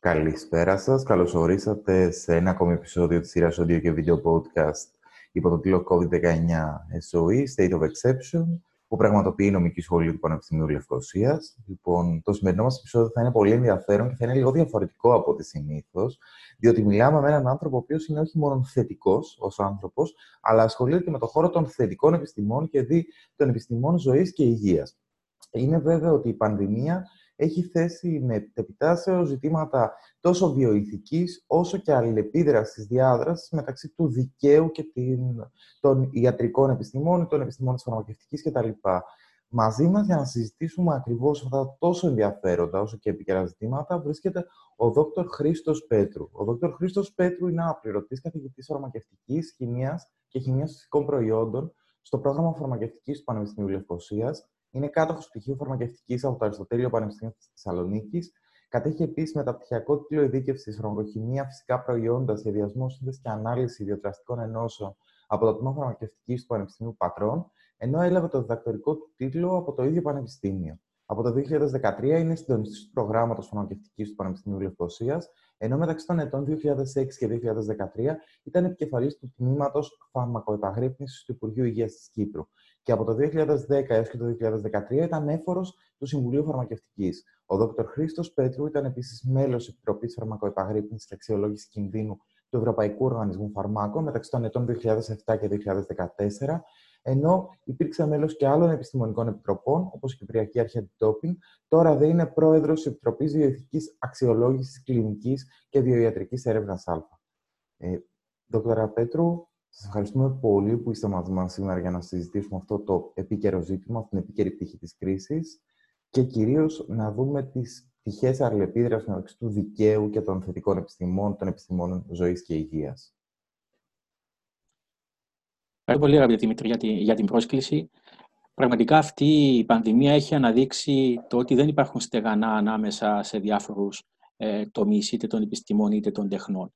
Καλησπέρα σας. Καλώς ορίσατε σε ένα ακόμη επεισόδιο της σειράς audio και video podcast υπό το τίτλο COVID-19 SOE, State of Exception, που πραγματοποιεί η νομική σχολή του Πανεπιστημίου Λευκοσίας. Λοιπόν, το σημερινό μας επεισόδιο θα είναι πολύ ενδιαφέρον και θα είναι λίγο διαφορετικό από ό,τι συνήθως, διότι μιλάμε με έναν άνθρωπο ο οποίος είναι όχι μόνο θετικός ως άνθρωπος, αλλά ασχολείται και με το χώρο των θετικών επιστημών και δι των επιστημών ζωής και υγείας. Είναι βέβαιο ότι η πανδημία έχει θέσει με επιτάσεως ζητήματα τόσο βιοειθικής όσο και αλληλεπίδρασης διάδρασης μεταξύ του δικαίου και των ιατρικών επιστημών, των επιστημών της φαρμακευτικής κτλ. Μαζί μας για να συζητήσουμε ακριβώς αυτά τα τόσο ενδιαφέροντα όσο και επικαιρά ζητήματα βρίσκεται ο Δ. Χρήστος Πέτρου. Ο Δ. Χρήστος Πέτρου είναι αναπληρωτής καθηγητής φαρμακευτικής, χημίας και χημίας φυσικών προϊόντων στο πρόγραμμα φαρμακευτικής του Πανεπιστημίου Λευκοσίας είναι κάτοχος πτυχίου φαρμακευτικής από το Αριστοτέλειο Πανεπιστήμιο της Θεσσαλονίκης. Κατέχει επίσης μεταπτυχιακό τίτλο ειδίκευσης φαρμακοχημία, φυσικά προϊόντα, σχεδιασμό, σύνδεση και ανάλυση ιδιοτραστικών ενώσεων από το Τμήμα Φαρμακευτικής του Πανεπιστημίου Πατρών, ενώ έλαβε το διδακτορικό του τίτλο από το ίδιο Πανεπιστήμιο. Από το 2013 είναι συντονιστής του προγράμματος φαρμακευτικής του Πανεπιστημίου Λευκοσίας, ενώ μεταξύ των ετών 2006 και 2013 ήταν επικεφαλής του τμήματος φαρμακοεπαγρύπνησης του Υπουργείου Υγείας της Κύπρου και από το 2010 έως και το 2013 ήταν έφορος του Συμβουλίου Φαρμακευτικής. Ο Δ. Χρήστος Πέτρου ήταν επίσης μέλος της Επιτροπής Φαρμακοεπαγρύπνησης και Αξιολόγησης Κινδύνου του Ευρωπαϊκού Οργανισμού Φαρμάκων μεταξύ των ετών 2007 και 2014, ενώ υπήρξε μέλος και άλλων επιστημονικών επιτροπών, όπως η Κυπριακή Αρχή Αντιτόπινγκ, τώρα δεν είναι πρόεδρος της Επιτροπής Βιοειθική Αξιολόγησης Κλινικής και Βιοιατρική Έρευνας Α. Ε, Πέτρου, Σας ευχαριστούμε πολύ που είστε μαζί μας σήμερα για να συζητήσουμε αυτό το επίκαιρο ζήτημα, αυτή την επίκαιρη πτυχή της κρίσης και κυρίως να δούμε τις τυχέ αλληλεπίδρασης μεταξύ του δικαίου και των θετικών επιστημών, των επιστημών ζωής και υγείας. Ευχαριστώ πολύ, αγαπητή Δημήτρη, για την πρόσκληση. Πραγματικά αυτή η πανδημία έχει αναδείξει το ότι δεν υπάρχουν στεγανά ανάμεσα σε διάφορους ε, τομείς, είτε των επιστημών είτε των τεχνών.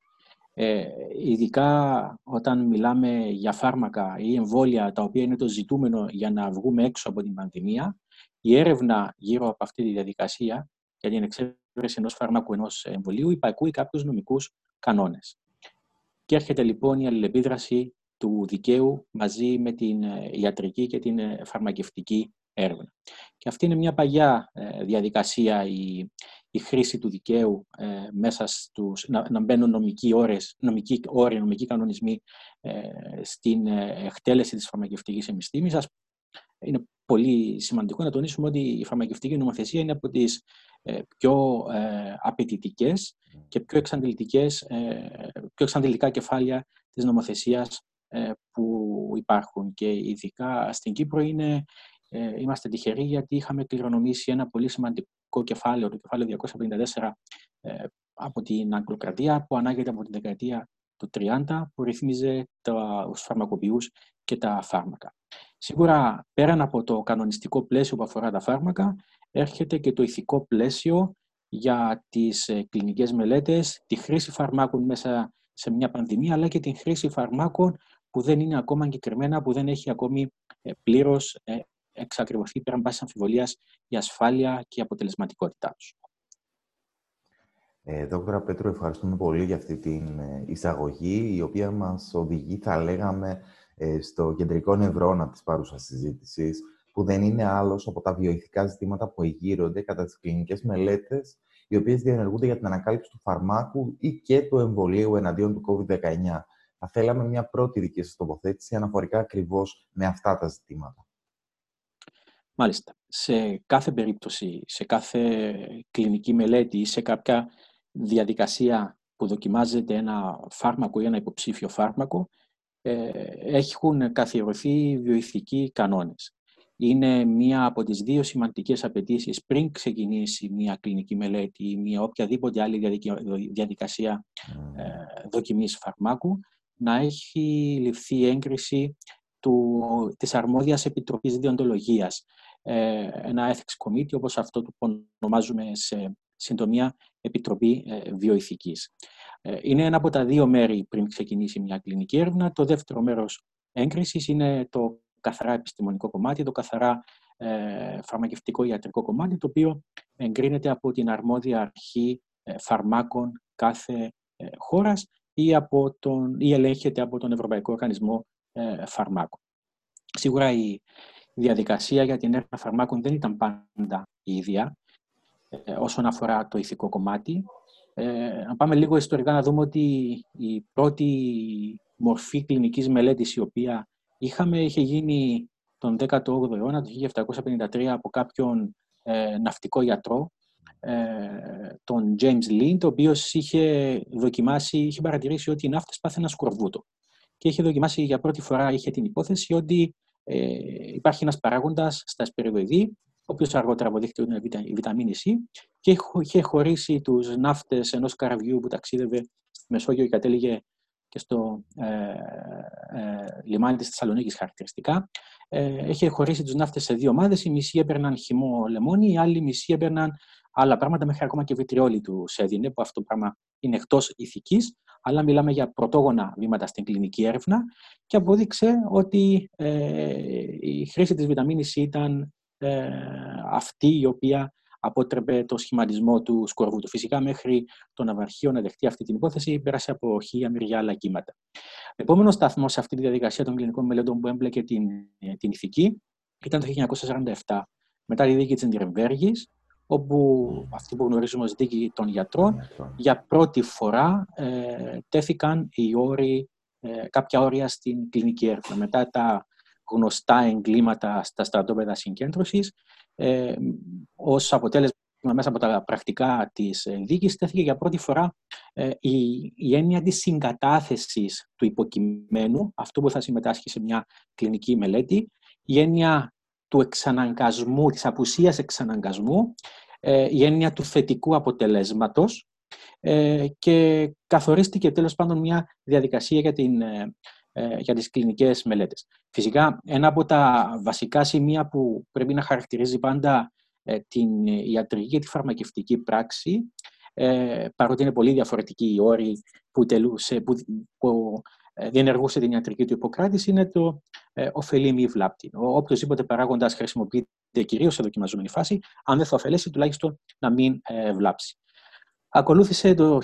Ε, ειδικά όταν μιλάμε για φάρμακα ή εμβόλια, τα οποία είναι το ζητούμενο για να βγούμε έξω από την πανδημία, η έρευνα γύρω από αυτή τη διαδικασία για την εξέβρεση ενός φάρμακου ενός εμβολίου υπακούει κάποιους νομικούς κανόνες. Και έρχεται λοιπόν η αλληλεπίδραση του δικαίου μαζί με την ε, ιατρική και την ε, φαρμακευτική έρευνα. Και αυτή είναι μια παγιά ε, διαδικασία η, η χρήση του δικαίου ε, μέσα στους, να, να μπαίνουν νομικοί ώρες, νομικοί όροι, νομικοί κανονισμοί ε, στην εκτέλεση της φαρμακευτικής επιστήμης. Είναι πολύ σημαντικό να τονίσουμε ότι η φαρμακευτική νομοθεσία είναι από τις πιο ε, απαιτητικές και πιο, εξαντλητικές, πιο εξαντλητικά κεφάλια της νομοθεσίας που υπάρχουν και ειδικά στην Κύπρο είναι ε, είμαστε τυχεροί γιατί είχαμε κληρονομήσει ένα πολύ σημαντικό κεφάλαιο, το κεφάλαιο 254 ε, από την Αγγλοκρατία, που ανάγεται από την δεκαετία του 30, που ρυθμίζε τους φαρμακοποιούς και τα φάρμακα. Σίγουρα, πέραν από το κανονιστικό πλαίσιο που αφορά τα φάρμακα, έρχεται και το ηθικό πλαίσιο για τις ε, κλινικές μελέτες, τη χρήση φαρμάκων μέσα σε μια πανδημία, αλλά και την χρήση φαρμάκων που δεν είναι ακόμα εγκεκριμένα, που δεν έχει ακόμη πλήρως εξακριβωθεί πέραν πάση αμφιβολίας η ασφάλεια και η αποτελεσματικότητά τους. Ε, Δόκτωρα Πέτρο, ευχαριστούμε πολύ για αυτή την ε, εισαγωγή, η οποία μας οδηγεί, θα λέγαμε, ε, στο κεντρικό νευρώνα της παρούσας συζήτησης, που δεν είναι άλλος από τα βιοειθικά ζητήματα που εγείρονται κατά τις κλινικές μελέτες, οι οποίες διενεργούνται για την ανακάλυψη του φαρμάκου ή και του εμβολίου εναντίον του COVID-19. Θα θέλαμε μια πρώτη δική σας τοποθέτηση αναφορικά ακριβώς με αυτά τα ζητήματα. Μάλιστα. Σε κάθε περίπτωση, σε κάθε κλινική μελέτη ή σε κάποια διαδικασία που δοκιμάζεται ένα φάρμακο ή ένα υποψήφιο φάρμακο, ε, έχουν καθιερωθεί βιοειθικοί κανόνες. Είναι μία από τις δύο σημαντικές απαιτήσεις πριν ξεκινήσει μία κλινική μελέτη ή μία οποιαδήποτε άλλη διαδικασία ε, δοκιμής φαρμάκου, να έχει ληφθεί έγκριση του, της αρμόδιας επιτροπής διοντολογίας, ε, ένα ethics committee όπως αυτό που ονομάζουμε σε συντομία Επιτροπή ε, Βιοειθικής. Ε, είναι ένα από τα δύο μέρη πριν ξεκινήσει μια κλινική έρευνα. Το δεύτερο μέρος έγκρισης είναι το καθαρά επιστημονικό κομμάτι, το καθαρά φαρμακευτικό ιατρικό κομμάτι, το οποίο εγκρίνεται από την αρμόδια αρχή φαρμάκων κάθε χώρας ή, από τον, ή ελέγχεται από τον Ευρωπαϊκό Οργανισμό Φαρμάκων. Σίγουρα η διαδικασία για την έρευνα φαρμάκων δεν ήταν πάντα η ίδια όσον αφορά το ηθικό κομμάτι. Ε, να πάμε λίγο ιστορικά να δούμε ότι η πρώτη μορφή κλινικής μελέτης η οποία είχαμε είχε γίνει τον 18ο αιώνα, το 1753, από κάποιον ε, ναυτικό γιατρό, ε, τον James Lind, ο οποίος είχε δοκιμάσει, είχε παρατηρήσει ότι οι ναύτες πάθαιναν σκορβούτο. Και είχε δοκιμάσει για πρώτη φορά, είχε την υπόθεση ότι ε, υπάρχει ένας παράγοντας στα σπεριδοειδή, ο οποίος αργότερα αποδείχθηκε ότι είναι η βιταμίνη C, και είχε χωρίσει τους ναύτες ενός καραβιού που ταξίδευε στη Μεσόγειο και κατέληγε και στο ε, ε, λιμάνι της Θεσσαλονίκης χαρακτηριστικά. Ε, είχε χωρίσει τους ναύτες σε δύο ομάδες. Οι μισοί έπαιρναν χυμό λεμόνι, οι άλλοι μισοί έπαιρναν άλλα πράγματα, μέχρι ακόμα και βιτριόλι τους έδινε, που αυτό το πράγμα είναι εκτός ηθικής, αλλά μιλάμε για πρωτόγωνα βήματα στην κλινική έρευνα και απόδειξε ότι ε, η χρήση της βιταμίνης ήταν ε, αυτή η οποία αποτρέπε το σχηματισμό του σκορβούτου. Φυσικά, μέχρι το ναυαρχείο να δεχτεί αυτή την υπόθεση, πέρασε από χίλια μεριά άλλα κύματα. Επόμενο σταθμό σε αυτή τη διαδικασία των κλινικών μελετών που έμπλεκε την, την ηθική ήταν το 1947, μετά τη δίκη τη Νιρεμβέργη, όπου αυτή που γνωρίζουμε ως δίκη των γιατρών, για πρώτη φορά ε, τέθηκαν οι όροι, ε, κάποια όρια στην κλινική έρευνα. Μετά τα γνωστά εγκλήματα στα στρατόπεδα συγκέντρωσης, ε, ως αποτέλεσμα μέσα από τα πρακτικά της ε, δίκης, τέθηκε για πρώτη φορά ε, η, η έννοια της συγκατάθεσης του υποκειμένου, αυτό που θα συμμετάσχει σε μια κλινική μελέτη, η έννοια του εξαναγκασμού, της απουσίας εξαναγκασμού, ε, η έννοια του θετικού αποτελέσματος και καθορίστηκε τέλος πάντων μια διαδικασία για την ε, για τις κλινικές μελέτες. Φυσικά, ένα από τα βασικά σημεία που πρέπει να χαρακτηρίζει πάντα ε, την ιατρική και τη φαρμακευτική πράξη, ε, παρότι είναι πολύ διαφορετικοί οι όροι που, τελούσε, που, που διενεργούσε την ιατρική του υποκράτηση, είναι το ε, ωφελή μη βλάπτη. Ο οποιοδήποτε παράγοντας χρησιμοποιείται κυρίως σε δοκιμαζόμενη φάση, αν δεν θα ωφελέσει, τουλάχιστον να μην βλάψει. Ακολούθησε το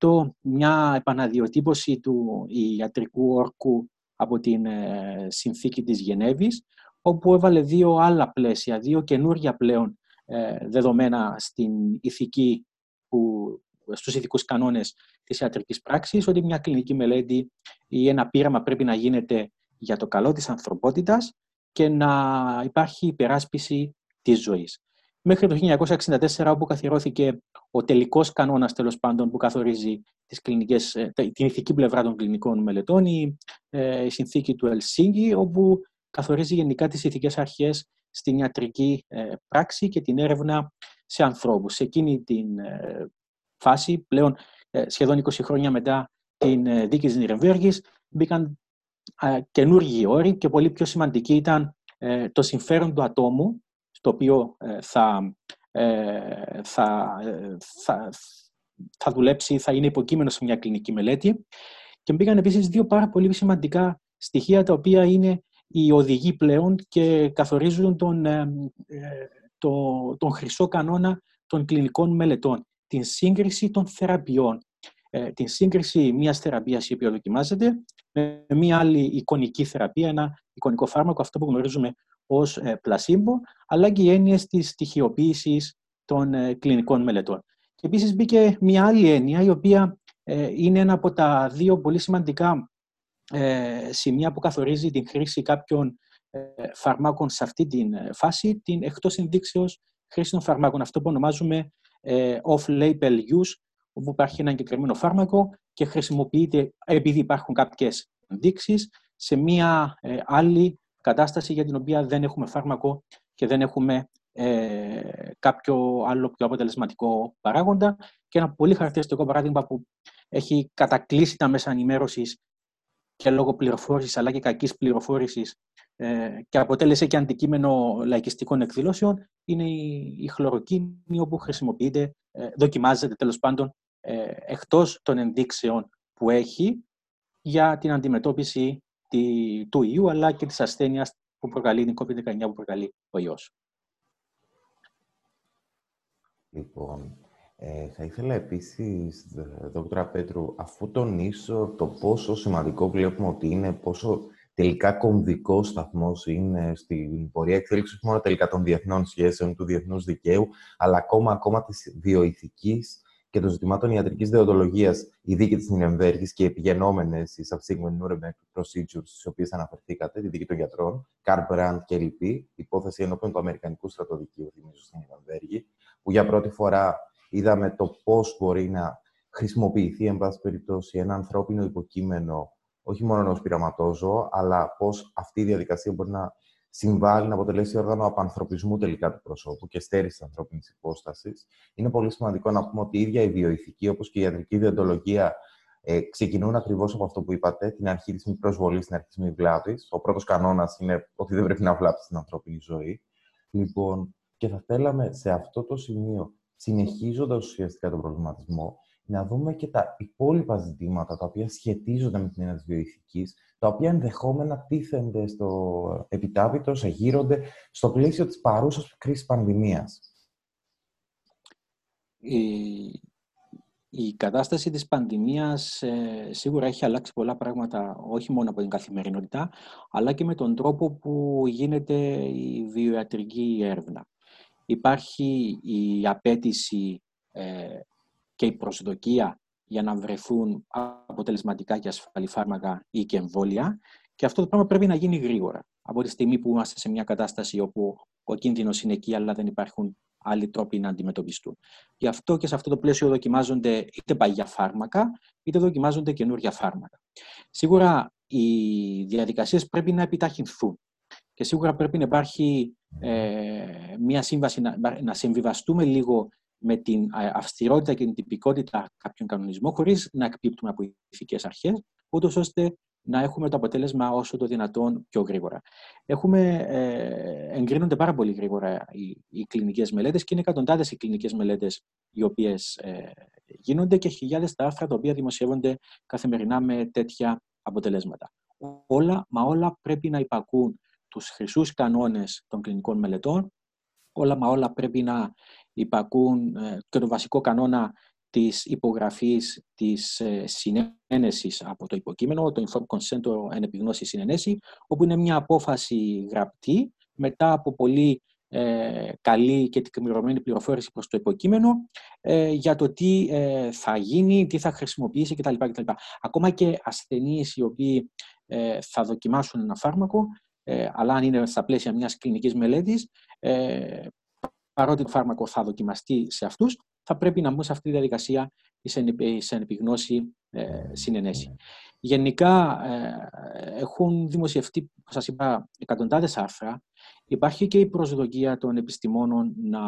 1948 μια επαναδιοτύπωση του ιατρικού όρκου από την ε, συνθήκη της Γενέβης, όπου έβαλε δύο άλλα πλαίσια, δύο καινούργια πλέον ε, δεδομένα στην ηθική, που, στους ηθικούς κανόνες της ιατρικής πράξης, ότι μια κλινική μελέτη ή ένα πείραμα πρέπει να γίνεται για το καλό της ανθρωπότητας και να υπάρχει υπεράσπιση της ζωής μέχρι το 1964 όπου καθιερώθηκε ο τελικός κανόνας τέλος πάντων που καθορίζει τις κλινικές, ε, την ηθική πλευρά των κλινικών μελετών, η, ε, η συνθήκη του Ελσίνγκη, όπου καθορίζει γενικά τις ηθικές αρχές στην ιατρική ε, πράξη και την έρευνα σε ανθρώπους. Σε εκείνη την φάση, πλέον σχεδόν 20 χρόνια μετά την δίκη της Νιρεμβέργης, μπήκαν καινούργιοι όροι και πολύ πιο σημαντική ήταν το συμφέρον του ατόμου το οποίο ε, θα, ε, θα, ε, θα, θα δουλέψει, θα είναι υποκείμενο σε μια κλινική μελέτη. Και μπήκαν επίσης δύο πάρα πολύ σημαντικά στοιχεία, τα οποία είναι οι οδηγοί πλέον και καθορίζουν τον, το, τον χρυσό κανόνα των κλινικών μελετών. Την σύγκριση των θεραπείων. την σύγκριση μιας θεραπείας η οποία δοκιμάζεται με μια άλλη εικονική θεραπεία, ένα εικονικό φάρμακο, αυτό που γνωρίζουμε ως πλασίμπο, αλλά και οι έννοιες της στοιχειοποίησης των ε, κλινικών μελετών. Και επίσης μπήκε μια άλλη έννοια, η οποία ε, είναι ένα από τα δύο πολύ σημαντικά ε, σημεία που καθορίζει την χρήση κάποιων φαρμάκων σε αυτή τη φάση, την εκτός ενδείξεως χρήση των φαρμάκων. Αυτό που ονομάζουμε off-label use, όπου υπάρχει ένα εγκεκριμένο φάρμακο και χρησιμοποιείται επειδή υπάρχουν κάποιες ενδείξεις σε μία άλλη κατάσταση για την οποία δεν έχουμε φάρμακο και δεν έχουμε ε, κάποιο άλλο πιο αποτελεσματικό παράγοντα. Και ένα πολύ χαρακτηριστικό παράδειγμα που έχει κατακλείσει τα μέσα ενημέρωσης και λόγω πληροφόρησης αλλά και κακής πληροφόρησης ε, και αποτέλεσε και αντικείμενο λαϊκιστικών εκδηλώσεων είναι η, η χλωροκίνη όπου χρησιμοποιείται, ε, δοκιμάζεται τέλος πάντων ε, εκτός των ενδείξεων που έχει για την αντιμετώπιση του ιού αλλά και της ασθένειας που προκαλεί την COVID-19 που προκαλεί ο ιός. Λοιπόν, Ε, θα ήθελα επίσης, Δόκτωρα Πέτρου, αφού τονίσω το πόσο σημαντικό βλέπουμε ότι είναι, πόσο τελικά κομβικό σταθμός είναι στην πορεία εξέλιξης μόνο τελικά των διεθνών σχέσεων, του διεθνούς δικαίου, αλλά ακόμα, ακόμα της βιοειθικής και των ζητημάτων ιατρικής δεοντολογίας, η δίκη της Νιρεμβέργης και οι επιγενόμενες, οι subsequent Nuremberg procedures, στις οποίες αναφερθήκατε, τη δίκη των γιατρών, Καρμπραντ και λοιποί, υπόθεση ενώπιον του Αμερικανικού στρατοδικείου, θυμίζω στην Νιρεμβέργη, που για πρώτη φορά είδαμε το πώς μπορεί να χρησιμοποιηθεί, εν πάση περιπτώσει, ένα ανθρώπινο υποκείμενο, όχι μόνο ω πειραματόζωο, αλλά πώς αυτή η διαδικασία μπορεί να συμβάλλει να αποτελέσει όργανο απανθρωπισμού τελικά του προσώπου και στέρηση της ανθρώπινης υπόστασης. Είναι πολύ σημαντικό να πούμε ότι η ίδια η βιοειθική, όπως και η ιατρική διοντολογία, ε, ξεκινούν ακριβώς από αυτό που είπατε, την αρχή της μη προσβολής, την αρχή της μη βλάβης. Ο πρώτος κανόνας είναι ότι δεν πρέπει να βλάψει την ανθρώπινη ζωή. Λοιπόν, και θα θέλαμε σε αυτό το σημείο συνεχίζοντας ουσιαστικά τον προβληματισμό, να δούμε και τα υπόλοιπα ζητήματα τα οποία σχετίζονται με την έννοια της βιοειθικής, τα οποία ενδεχόμενα τίθενται στο επιτάπητο, εγείρονται στο πλαίσιο της παρούσας κρίσης πανδημίας. Η, η κατάσταση της πανδημίας ε, σίγουρα έχει αλλάξει πολλά πράγματα, όχι μόνο από την καθημερινότητα, αλλά και με τον τρόπο που γίνεται η βιοιατρική έρευνα υπάρχει η απέτηση ε, και η προσδοκία για να βρεθούν αποτελεσματικά και ασφαλή φάρμακα ή και εμβόλια και αυτό το πράγμα πρέπει να γίνει γρήγορα. Από τη στιγμή που είμαστε σε μια κατάσταση όπου ο κίνδυνος είναι εκεί αλλά δεν υπάρχουν άλλοι τρόποι να αντιμετωπιστούν. Γι' αυτό και σε αυτό το πλαίσιο δοκιμάζονται είτε παγιά φάρμακα, είτε δοκιμάζονται καινούργια φάρμακα. Σίγουρα οι διαδικασίες πρέπει να επιταχυνθούν και σίγουρα πρέπει να υπάρχει ε, μια σύμβαση, να, να συμβιβαστούμε λίγο με την ε, αυστηρότητα και την τυπικότητα κάποιων κανονισμών, χωρίς να εκπίπτουμε από ηθικές αρχές, ούτως ώστε να έχουμε το αποτέλεσμα όσο το δυνατόν πιο γρήγορα. Έχουμε, ε, εγκρίνονται πάρα πολύ γρήγορα οι, οι κλινικές μελέτες και είναι εκατοντάδες οι κλινικές μελέτες οι οποίες ε, γίνονται και χιλιάδες τα άρθρα τα οποία δημοσιεύονται καθημερινά με τέτοια αποτελέσματα. Όλα, μα όλα πρέπει να υπακούν τους χρυσούς κανόνες των κλινικών μελετών. Όλα μα όλα πρέπει να υπακούν ε, και το βασικό κανόνα της υπογραφής της ε, συνένεσης από το υποκείμενο, το informed consent, το ενεπιγνώση συνενέση, όπου είναι μια απόφαση γραπτή μετά από πολύ ε, καλή και τεκμηρωμένη πληροφόρηση προς το υποκείμενο ε, για το τι ε, θα γίνει, τι θα χρησιμοποιήσει κτλ. κτλ. Ακόμα και ασθενείς οι οποίοι θα δοκιμάσουν ένα φάρμακο ε, αλλά αν είναι στα πλαίσια μιας κλινικής μελέτης, ε, παρότι το φάρμακο θα δοκιμαστεί σε αυτούς, θα πρέπει να μπουν σε αυτή τη διαδικασία σε ενεπιγνώση ε, συνενέση. Γενικά ε, έχουν δημοσιευτεί, όπως σας είπα, εκατοντάδες άρθρα. Υπάρχει και η προσδοκία των επιστημόνων να,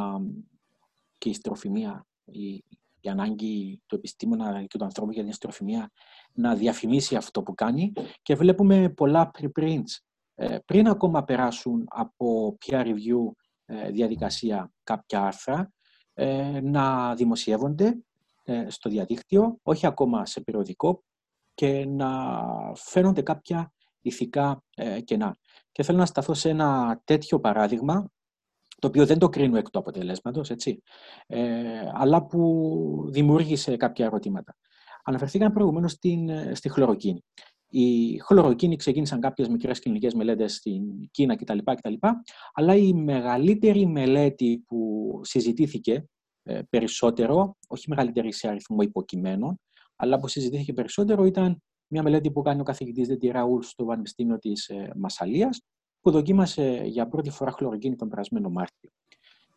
και η στροφημία, η, η ανάγκη του επιστήμονα και του ανθρώπου για την στροφημία να διαφημίσει αυτό που κάνει και βλέπουμε πολλά preprints ε, πριν ακόμα περάσουν από peer review ε, διαδικασία κάποια άρθρα, ε, να δημοσιεύονται στο διαδίκτυο, όχι ακόμα σε περιοδικό, και να φαίνονται κάποια ηθικά κενά. Και θέλω να σταθώ σε ένα τέτοιο παράδειγμα, το οποίο δεν το κρίνω εκ του αποτελέσματος, έτσι, αλλά που δημιούργησε κάποια ερωτήματα. Αναφερθήκαμε προηγουμένως στη χλωροκίνη. Η χλωροκίνη ξεκίνησαν κάποιες μικρές κλινικές μελέτες στην Κίνα κτλ. κτλ αλλά η μεγαλύτερη μελέτη που συζητήθηκε ε, περισσότερο, όχι μεγαλύτερη σε αριθμό υποκειμένων, αλλά που συζητήθηκε περισσότερο ήταν μια μελέτη που κάνει ο καθηγητής Δετι Ραούλ στο Πανεπιστήμιο της ε, Μασαλίας, που δοκίμασε για πρώτη φορά χλωροκίνη τον περασμένο Μάρτιο.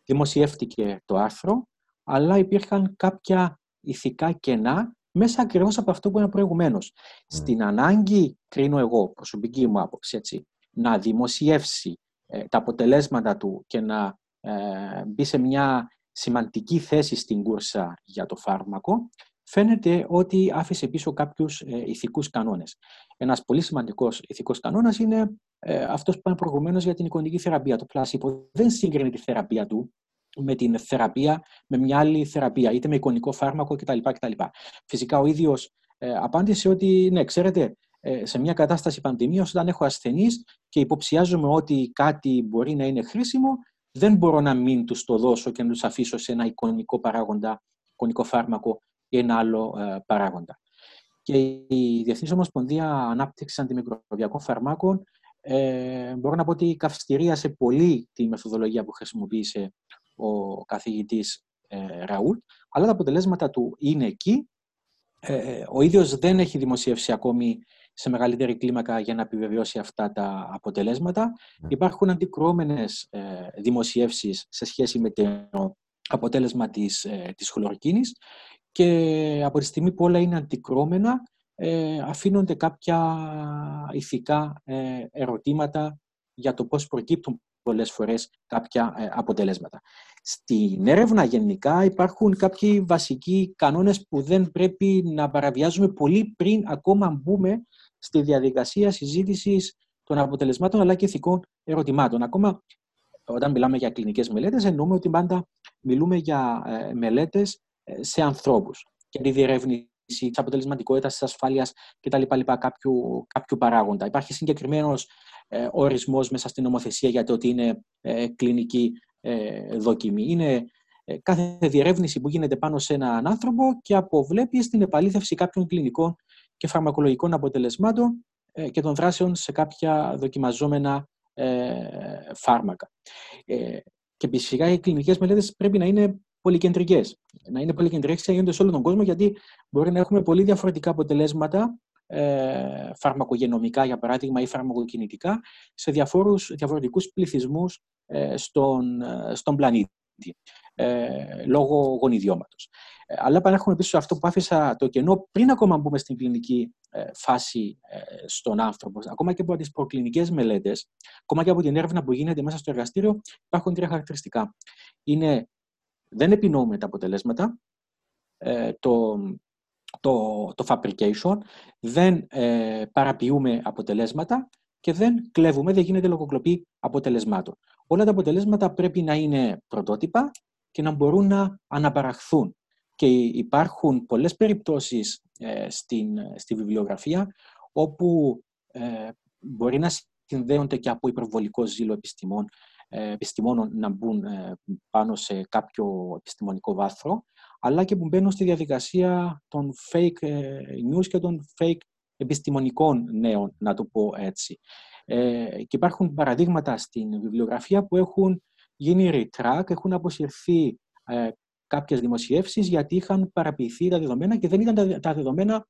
Δημοσιεύτηκε το άρθρο, αλλά υπήρχαν κάποια ηθικά κενά μέσα ακριβώς από αυτό που είναι προηγουμένως. Στην ανάγκη, κρίνω εγώ, προσωπική μου άποψη, έτσι, να δημοσιεύσει ε, τα αποτελέσματα του και να ε, μπει σε μια σημαντική θέση στην κούρσα για το φάρμακο, φαίνεται ότι άφησε πίσω κάποιους ε, ηθικούς κανόνες. Ένας πολύ σημαντικός ηθικός κανόνας είναι ε, αυτός που είπαμε προηγουμένως για την εικονική θεραπεία. Το πλάσιπο δεν σύγκρινε τη θεραπεία του με την θεραπεία, με μια άλλη θεραπεία, είτε με εικονικό φάρμακο κτλ. κτλ. Φυσικά ο ίδιος ε, απάντησε ότι, ναι, ξέρετε, ε, σε μια κατάσταση πανδημίας, όταν έχω ασθενείς και υποψιάζομαι ότι κάτι μπορεί να είναι χρήσιμο, δεν μπορώ να μην τους το δώσω και να τους αφήσω σε ένα εικονικό παράγοντα κονικό φάρμακο ή ένα άλλο παράγοντα. Και η Διεθνής Ομοσπονδία Ανάπτυξης Αντιμικροβιακών Φαρμάκων ε, μπορώ να πω ότι καυστηρίασε πολύ τη μεθοδολογία που χρησιμοποίησε ο καθηγητής ε, Ραούλ, αλλά τα αποτελέσματα του είναι εκεί. Ε, ο ίδιος δεν έχει δημοσιεύσει ακόμη σε μεγαλύτερη κλίμακα για να επιβεβαιώσει αυτά τα αποτελέσματα. Ναι. Υπάρχουν αντικρουόμενες ε, δημοσιεύσεις σε σχέση με το αποτέλεσμα της, ε, της χλωροκίνης και από τη στιγμή που όλα είναι αντικρώμενα ε, αφήνονται κάποια ηθικά ε, ερωτήματα για το πώς προκύπτουν πολλές φορές κάποια ε, αποτελέσματα. Στην έρευνα γενικά υπάρχουν κάποιοι βασικοί κανόνες που δεν πρέπει να παραβιάζουμε πολύ πριν ακόμα μπούμε στη διαδικασία συζήτησης των αποτελεσμάτων αλλά και ηθικών ερωτημάτων. Ακόμα όταν μιλάμε για κλινικές μελέτες εννοούμε ότι πάντα μιλούμε για μελέτες σε ανθρώπους και τη διερεύνηση της αποτελεσματικότητας, της ασφάλειας κτλ. Κάποιου, κάποιου παράγοντα. Υπάρχει συγκεκριμένος ε, ορισμός μέσα στην νομοθεσία για το ότι είναι ε, κλινική ε, δοκιμή. Είναι ε, κάθε διερεύνηση που γίνεται πάνω σε έναν άνθρωπο και αποβλέπει στην επαλήθευση κάποιων κλινικών και φαρμακολογικών αποτελεσμάτων ε, και των δράσεων σε κάποια δοκιμαζόμενα φάρμακα. Και φυσικά οι κλινικές μελέτες πρέπει να είναι πολυκεντρικές. Να είναι πολυκεντρικές και γίνονται σε όλο τον κόσμο, γιατί μπορεί να έχουμε πολύ διαφορετικά αποτελέσματα ε, φαρμακογενομικά, για παράδειγμα, ή φαρμακοκινητικά, σε διαφόρους, διαφορετικούς πληθυσμούς ε, στον, ε, στον πλανήτη, ε, λόγω γονιδιώματος. Ε, αλλά επανέρχομαι πίσω σε αυτό που άφησα το κενό πριν ακόμα μπούμε στην κλινική ε, φάση στον άνθρωπο. Ακόμα και από τις προκλινικές μελέτες, ακόμα και από την έρευνα που γίνεται μέσα στο εργαστήριο, υπάρχουν τρία χαρακτηριστικά. Είναι δεν επινοούμε τα αποτελέσματα, ε, το, το, το fabrication, δεν ε, παραποιούμε αποτελέσματα και δεν κλέβουμε, δεν γίνεται λογοκλοπή αποτελεσμάτων. Όλα τα αποτελέσματα πρέπει να είναι πρωτότυπα και να μπορούν να αναπαραχθούν. Και υπάρχουν πολλές περιπτώσεις ε, στην, στη βιβλιογραφία όπου ε, μπορεί να συνδέονται και από υπερβολικό ζήλο επιστημών ε, επιστημόνων να μπουν ε, πάνω σε κάποιο επιστημονικό βάθρο, αλλά και που μπαίνουν στη διαδικασία των fake ε, news και των fake επιστημονικών νέων, να το πω έτσι. Και υπάρχουν παραδείγματα στην βιβλιογραφία που έχουν γίνει retrack, έχουν αποσυρθεί κάποιες δημοσιεύσεις γιατί είχαν παραποιηθεί τα δεδομένα και δεν ήταν τα δεδομένα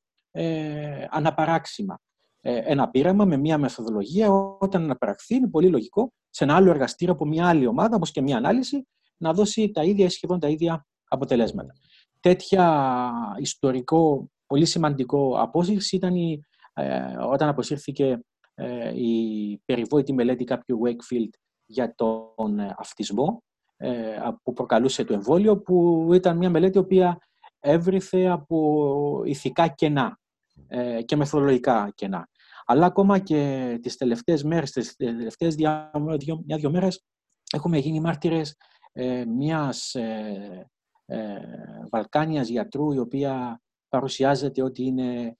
αναπαράξιμα. Ένα πείραμα με μια μεθοδολογία όταν αναπαραχθεί είναι πολύ λογικό σε ένα άλλο εργαστήριο από μια άλλη ομάδα, όπως και μια ανάλυση, να δώσει τα ίδια σχεδόν τα ίδια αποτελέσματα. Τέτοια ιστορικό, πολύ σημαντικό απόσυρση ήταν η, ε, όταν αποσύρθηκε ε, η περιβόητη μελέτη κάποιου Wakefield για τον ε, αυτισμό, ε, που προκαλούσε το εμβόλιο, που ήταν μια μελέτη η οποία έβριθε από ηθικά κενά και μεθοδολογικά κενά. Αλλά ακόμα και τις τελευταίες μέρες, τις τελευταίες μια-δυο μέρες, έχουμε γίνει μάρτυρες ε, μιας ε, ε, Βαλκάνιας γιατρού, η οποία παρουσιάζεται ότι είναι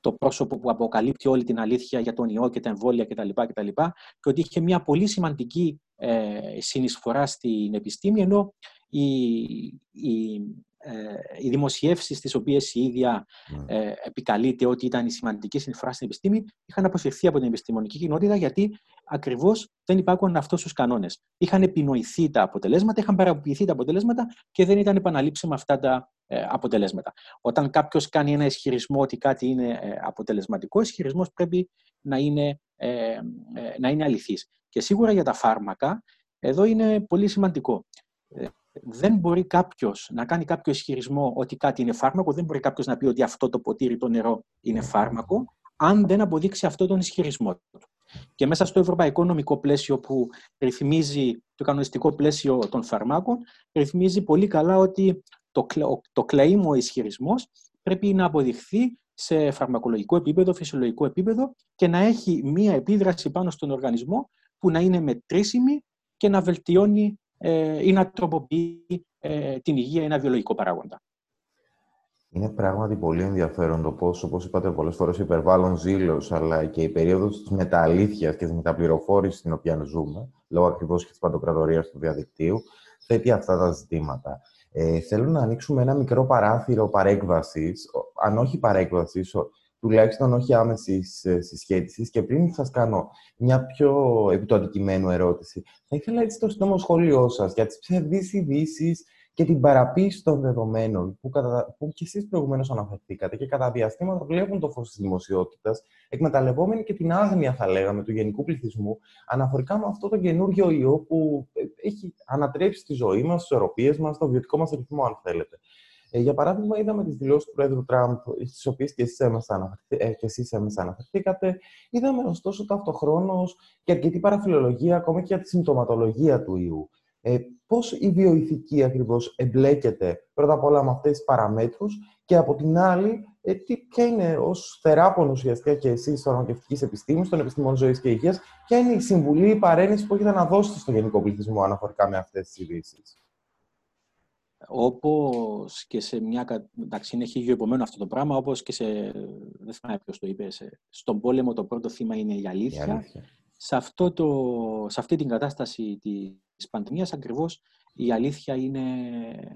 το πρόσωπο που αποκαλύπτει όλη την αλήθεια για τον ιό και τα εμβόλια κτλ. Και, και ότι είχε μια πολύ σημαντική ε, συνεισφορά στην επιστήμη, ενώ η, η ε, οι δημοσιεύσεις τις οποίες η ίδια ναι. ε, επικαλείται ότι ήταν η σημαντική συνεισφορά στην επιστήμη, είχαν αποσυρθεί από την επιστημονική κοινότητα γιατί ακριβώς δεν υπάρχουν αυτού τους κανόνες. Είχαν επινοηθεί τα αποτελέσματα, είχαν παραποιηθεί τα αποτελέσματα και δεν ήταν επαναλήψιμα αυτά τα ε, αποτελέσματα. Όταν κάποιος κάνει ένα ισχυρισμό ότι κάτι είναι ε, αποτελεσματικό, ο ισχυρισμός πρέπει να είναι, ε, να είναι αληθής. Και σίγουρα για τα φάρμακα, εδώ είναι πολύ σημαντικό δεν μπορεί κάποιος να κάνει κάποιο ισχυρισμό ότι κάτι είναι φάρμακο, δεν μπορεί κάποιος να πει ότι αυτό το ποτήρι, το νερό είναι φάρμακο, αν δεν αποδείξει αυτό τον ισχυρισμό του. Και μέσα στο ευρωπαϊκό νομικό πλαίσιο που ρυθμίζει το κανονιστικό πλαίσιο των φαρμάκων, ρυθμίζει πολύ καλά ότι το, το claim, ο ισχυρισμός, πρέπει να αποδειχθεί σε φαρμακολογικό επίπεδο, φυσιολογικό επίπεδο και να έχει μία επίδραση πάνω στον οργανισμό που να είναι μετρήσιμη και να βελτιώνει ε, ή να τροποποιεί ε, την υγεία ή ένα βιολογικό παράγοντα. Είναι πράγματι πολύ ενδιαφέρον το πώς, όπως είπατε πολλές φορές, υπερβάλλον ζήλος, αλλά και η περίοδος της μεταλήθειας και της μεταπληροφόρησης στην οποία ζούμε, λόγω ακριβώς και της παντοκρατορίας του διαδικτύου, θέτει αυτά τα ζητήματα. Ε, θέλω να ανοίξουμε ένα μικρό παράθυρο παρέκβασης, αν όχι παρέκβασης, τουλάχιστον όχι άμεση ε, συσχέτισης. Και πριν σας κάνω μια πιο επί του αντικειμένου ερώτηση, θα ήθελα έτσι το σύντομο σχόλιο σας για τις ψευδείς ειδήσεις και την παραποίηση των δεδομένων που, κατα... που και εσείς προηγουμένως αναφερθήκατε και κατά διαστήματα βλέπουν το φως της δημοσιότητας, εκμεταλλευόμενοι και την άγνοια, θα λέγαμε, του γενικού πληθυσμού, αναφορικά με αυτό το καινούργιο ιό που ε, έχει ανατρέψει τη ζωή μας, τις ισορροπίε μας, το βιωτικό μας ρυθμό, αν θέλετε. Ε, για παράδειγμα, είδαμε τις δηλώσεις του Πρόεδρου Τραμπ, στις οποίες και εσείς έμεσα αναφερθήκατε. Είδαμε ωστόσο ταυτοχρόνως και αρκετή παραφιλολογία ακόμα και για τη συμπτωματολογία του ιού. Ε, Πώς η βιοειθική ακριβώς εμπλέκεται πρώτα απ' όλα με αυτές τις παραμέτρους και από την άλλη, ε, τι, ποια είναι ως θεράπων ουσιαστικά και εσείς τη φαρμακευτική επιστήμης, των επιστημών ζωής και υγείας, ποια είναι η συμβουλή, η παρέννηση που έχετε να δώσετε στο γενικό πληθυσμό αναφορικά με αυτές τις ειδήσεις; Όπως και σε μια... Εντάξει, είναι χίλιο επομένο αυτό το πράγμα, όπως και σε... Δεν θυμάμαι ποιος το είπε. Στον πόλεμο το πρώτο θύμα είναι η αλήθεια. Η αλήθεια. Σε, αυτό το, σε αυτή την κατάσταση της πανδημίας ακριβώς η αλήθεια είναι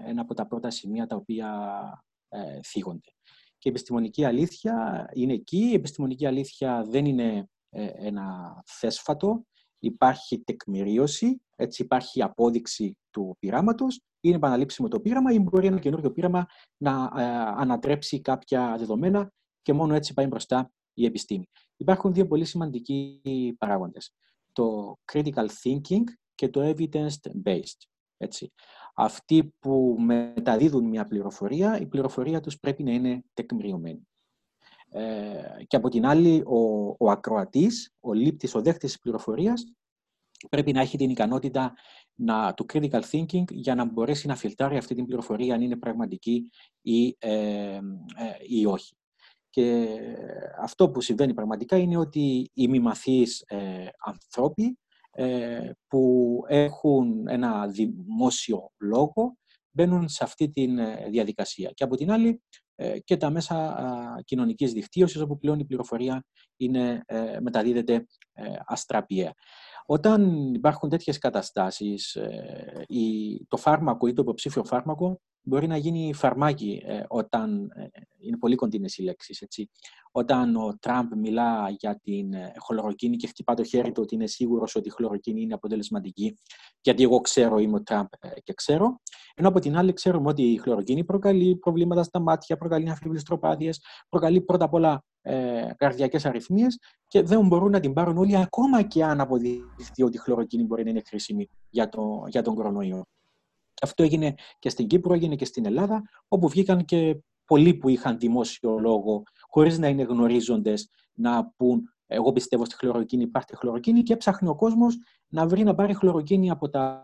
ένα από τα πρώτα σημεία τα οποία ε, θίγονται. Και η επιστημονική αλήθεια είναι εκεί. Η επιστημονική αλήθεια δεν είναι ε, ένα θέσφατο. Υπάρχει τεκμηρίωση, έτσι υπάρχει απόδειξη του πειράματος είναι επαναλήψιμο το πείραμα ή μπορεί ένα καινούργιο πείραμα να ε, ανατρέψει κάποια δεδομένα και μόνο έτσι πάει μπροστά η επιστήμη. Υπάρχουν δύο πολύ σημαντικοί παράγοντες. Το critical thinking και το evidence-based. Έτσι. Αυτοί που μεταδίδουν μια πληροφορία, η πληροφορία τους πρέπει να είναι τεκμηριωμένη. Ε, και από την άλλη, ο, ο ακροατής, ο λήπτης, ο δέχτης της πληροφορίας, πρέπει να έχει την ικανότητα να, του critical thinking για να μπορέσει να φιλτράρει αυτή την πληροφορία αν είναι πραγματική ή, ε, ε, ή όχι. Και αυτό που συμβαίνει πραγματικά είναι ότι οι μη μαθείς ε, ανθρώποι ε, που έχουν ένα δημόσιο λόγο μπαίνουν σε αυτή τη διαδικασία. Και από την άλλη και τα μέσα κοινωνικής δικτύωσης όπου πλέον η πληροφορία είναι, μεταδίδεται αστραπιαία. Όταν υπάρχουν τέτοιες καταστάσεις, ε, το φάρμακο ή το υποψήφιο φάρμακο μπορεί να γίνει φαρμάκι ε, όταν ε, είναι πολύ κοντινές οι λέξεις. Έτσι. Όταν ο Τραμπ μιλά για την χλωροκίνη και χτυπά το χέρι του ότι είναι σίγουρος ότι η χλωροκίνη είναι αποτελεσματική, γιατί εγώ ξέρω, είμαι ο Τραμπ και ξέρω. Ενώ από την άλλη ξέρουμε ότι η χλωροκίνη προκαλεί προβλήματα στα μάτια, προκαλεί αφήβλες τροπάδιες, προκαλεί πρώτα απ' όλα ε, καρδιακές αρρυθμίες και δεν μπορούν να την πάρουν όλοι ακόμα και αν αποδειχθεί ότι η χλωροκίνη μπορεί να είναι χρήσιμη για, το, για τον κορονοϊό. Αυτό έγινε και στην Κύπρο, έγινε και στην Ελλάδα, όπου βγήκαν και πολλοί που είχαν δημόσιο λόγο, χωρίς να είναι γνωρίζοντες, να πούν εγώ πιστεύω στη χλωροκίνη, υπάρχει χλωροκίνη και έψαχνε ο κόσμος να βρει να πάρει χλωροκίνη από τα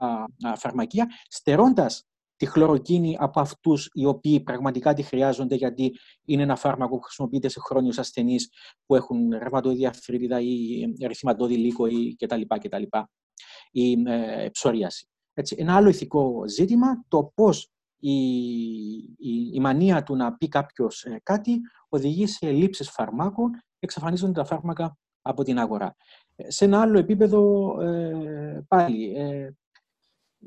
φαρμακεία, στερώντας τη χλωροκίνη από αυτούς οι οποίοι πραγματικά τη χρειάζονται, γιατί είναι ένα φάρμακο που χρησιμοποιείται σε χρόνιους ασθενείς που έχουν ρευματοειδή αφρίτιδα ή ρυθματώδη λύκο ή κτλ. κτλ ή ε, ψωρίαση. Έτσι, ένα άλλο ηθικό ζήτημα, το πώς η, η, η, μανία του να πει κάποιος ε, κάτι οδηγεί σε λήψεις φαρμάκων, εξαφανίζονται τα φάρμακα από την αγορά. Ε, σε ένα άλλο επίπεδο, ε, πάλι, ε,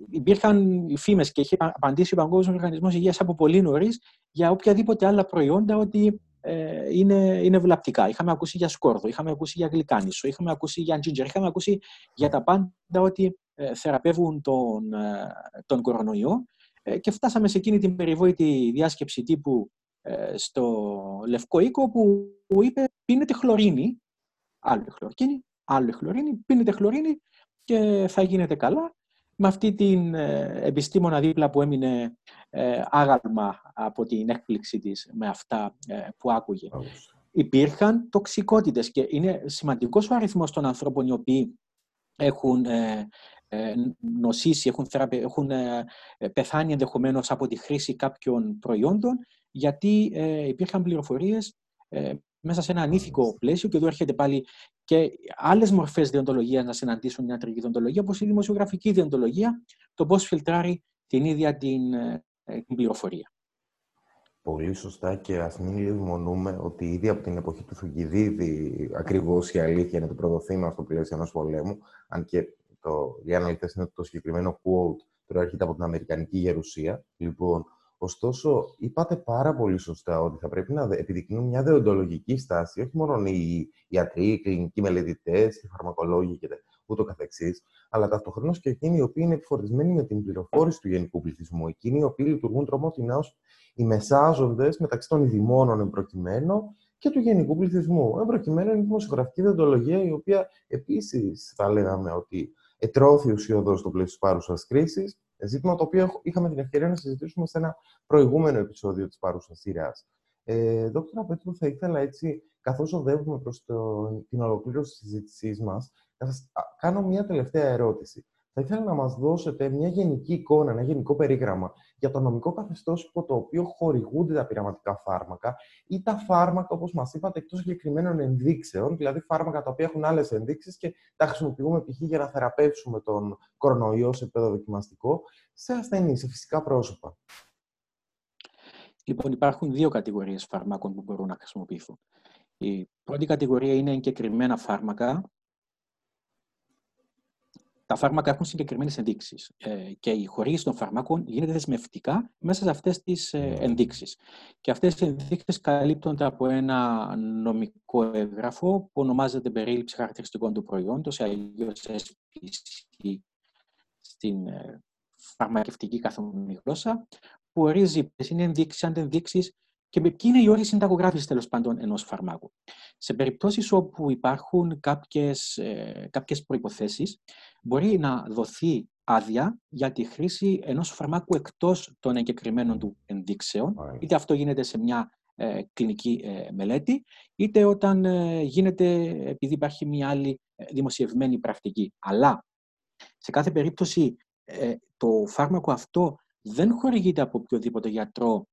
υπήρχαν φήμες και είχε απαντήσει ο Παγκόσμιος Οργανισμός Υγείας από πολύ νωρίς για οποιαδήποτε άλλα προϊόντα ότι ε, είναι, είναι βλαπτικά. Είχαμε ακούσει για σκόρδο, είχαμε ακούσει για γλυκάνισο, είχαμε ακούσει για ginger, είχαμε ακούσει για τα πάντα ότι ε, θεραπεύουν τον, ε, τον κορονοϊό ε, και φτάσαμε σε εκείνη την περιβόητη διάσκεψη τύπου ε, στο Λευκό Οίκο που, που είπε πίνετε χλωρίνη, άλλο χλωρίνη, άλλο χλωρίνη, πίνετε χλωρίνη και θα γίνετε καλά με αυτή την ε, επιστήμονα δίπλα που έμεινε ε, άγαλμα από την έκπληξη της με αυτά ε, που άκουγε. Υπήρχαν τοξικότητες και είναι σημαντικός ο αριθμός των ανθρώπων οι οποίοι έχουν νοσήσει, έχουν, έχουν πεθάνει ενδεχομένως από τη χρήση κάποιων προϊόντων, γιατί υπήρχαν πληροφορίες μέσα σε ένα ανήθικο πλαίσιο και εδώ έρχεται πάλι και άλλες μορφές διοντολογίας να συναντήσουν την ιατρική διοντολογία, όπως η δημοσιογραφική διοντολογία, το πώς φιλτράρει την ίδια την, ε, την πληροφορία. Πολύ σωστά και ας μην λησμονούμε ότι ήδη από την εποχή του Θουκυδίδη ακριβώς η αλήθεια είναι το πρώτο θύμα στο πλαίσιο ενός πολέμου, αν και το, οι αναλυτές είναι το συγκεκριμένο quote προέρχεται από την Αμερικανική Γερουσία. Λοιπόν, ωστόσο, είπατε πάρα πολύ σωστά ότι θα πρέπει να επιδεικνύουν μια δεοντολογική στάση, όχι μόνο οι ιατροί, οι κλινικοί μελετητές, οι φαρμακολόγοι και ούτω καθεξής, αλλά ταυτοχρόνως και εκείνοι οι οποίοι είναι επιφορτισμένοι με την πληροφόρηση του γενικού πληθυσμού, εκείνοι οι οποίοι λειτουργούν τρομότινα ως οι μεσάζοντες μεταξύ των ειδημόνων εμπροκειμένου και του γενικού πληθυσμού. Εμπροκειμένου είναι η δημοσιογραφική διοντολογία, η οποία επίσης θα λέγαμε ότι ετρώθη ουσιοδός στο πλαίσιο της παρούσα κρίσης. Ζήτημα το οποίο είχαμε την ευκαιρία να συζητήσουμε σε ένα προηγούμενο επεισόδιο της παρούσας σειράς. Ε, Δόκτωρα Πέτρου, θα ήθελα έτσι, καθώς οδεύουμε προς την ολοκλήρωση της συζήτησής μας, να σα κάνω μια τελευταία ερώτηση. Θα ήθελα να μας δώσετε μια γενική εικόνα, ένα γενικό περίγραμμα για το νομικό καθεστώς υπό το οποίο χορηγούνται τα πειραματικά φάρμακα ή τα φάρμακα, όπως μας είπατε, εκτός συγκεκριμένων ενδείξεων, δηλαδή φάρμακα τα οποία έχουν άλλες ενδείξεις και τα χρησιμοποιούμε π.χ. για να θεραπεύσουμε τον κορονοϊό σε επίπεδο δοκιμαστικό, σε ασθενείς, σε φυσικά πρόσωπα. Λοιπόν, υπάρχουν δύο κατηγορίες φαρμάκων που μπορούν να χρησιμοποιηθούν. Η πρώτη κατηγορία είναι εγκεκριμένα φάρμακα, τα φάρμακα έχουν συγκεκριμένες ενδείξεις ε, και η χορήγηση των φαρμάκων γίνεται δεσμευτικά μέσα σε αυτές τις ε, ενδείξεις. Και αυτές οι ενδείξεις καλύπτονται από ένα νομικό έγγραφο που ονομάζεται Περίληψη Χαρακτηριστικών του Προϊόντος, αλλιώς SPC στην ε, φαρμακευτική καθομιλή γλώσσα, που ορίζει ποιες είναι ενδείξεις, αντενδείξεις και ποιοι είναι οι όροι συνταγογράφησης τέλος πάντων ενός φαρμάκου. Σε περιπτώσεις όπου υπάρχουν κάποιες κάποιες προποθέσει, μπορεί να δοθεί άδεια για τη χρήση ενός φαρμάκου εκτός των εγκεκριμένων του ενδείξεων, είτε αυτό γίνεται σε μια ε, κλινική ε, μελέτη, είτε όταν ε, γίνεται επειδή υπάρχει μια άλλη δημοσιευμένη πρακτική. Αλλά σε κάθε περίπτωση το φάρμακο αυτό δεν χορηγείται από οποιοδήποτε γιατρό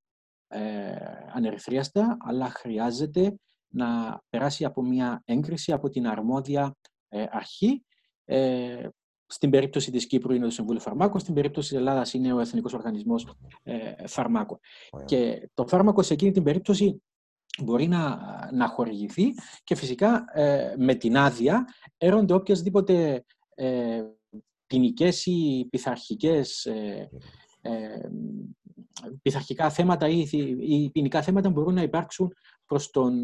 ανερυθρίαστα, αλλά χρειάζεται να περάσει από μια έγκριση από την αρμόδια αρχή στην περίπτωση της Κύπρου είναι το Συμβούλιο Φαρμάκων, στην περίπτωση της Ελλάδας είναι ο Εθνικός Οργανισμός ε, Φαρμάκων. Και το φάρμακο σε εκείνη την περίπτωση μπορεί να, να χορηγηθεί και φυσικά ε, με την άδεια έρονται οποιασδήποτε ε, ποινικές ή πειθαρχικές ε, ε, πειθαρχικά θέματα ή, ή ποινικά θέματα μπορούν να υπάρξουν προς, τον,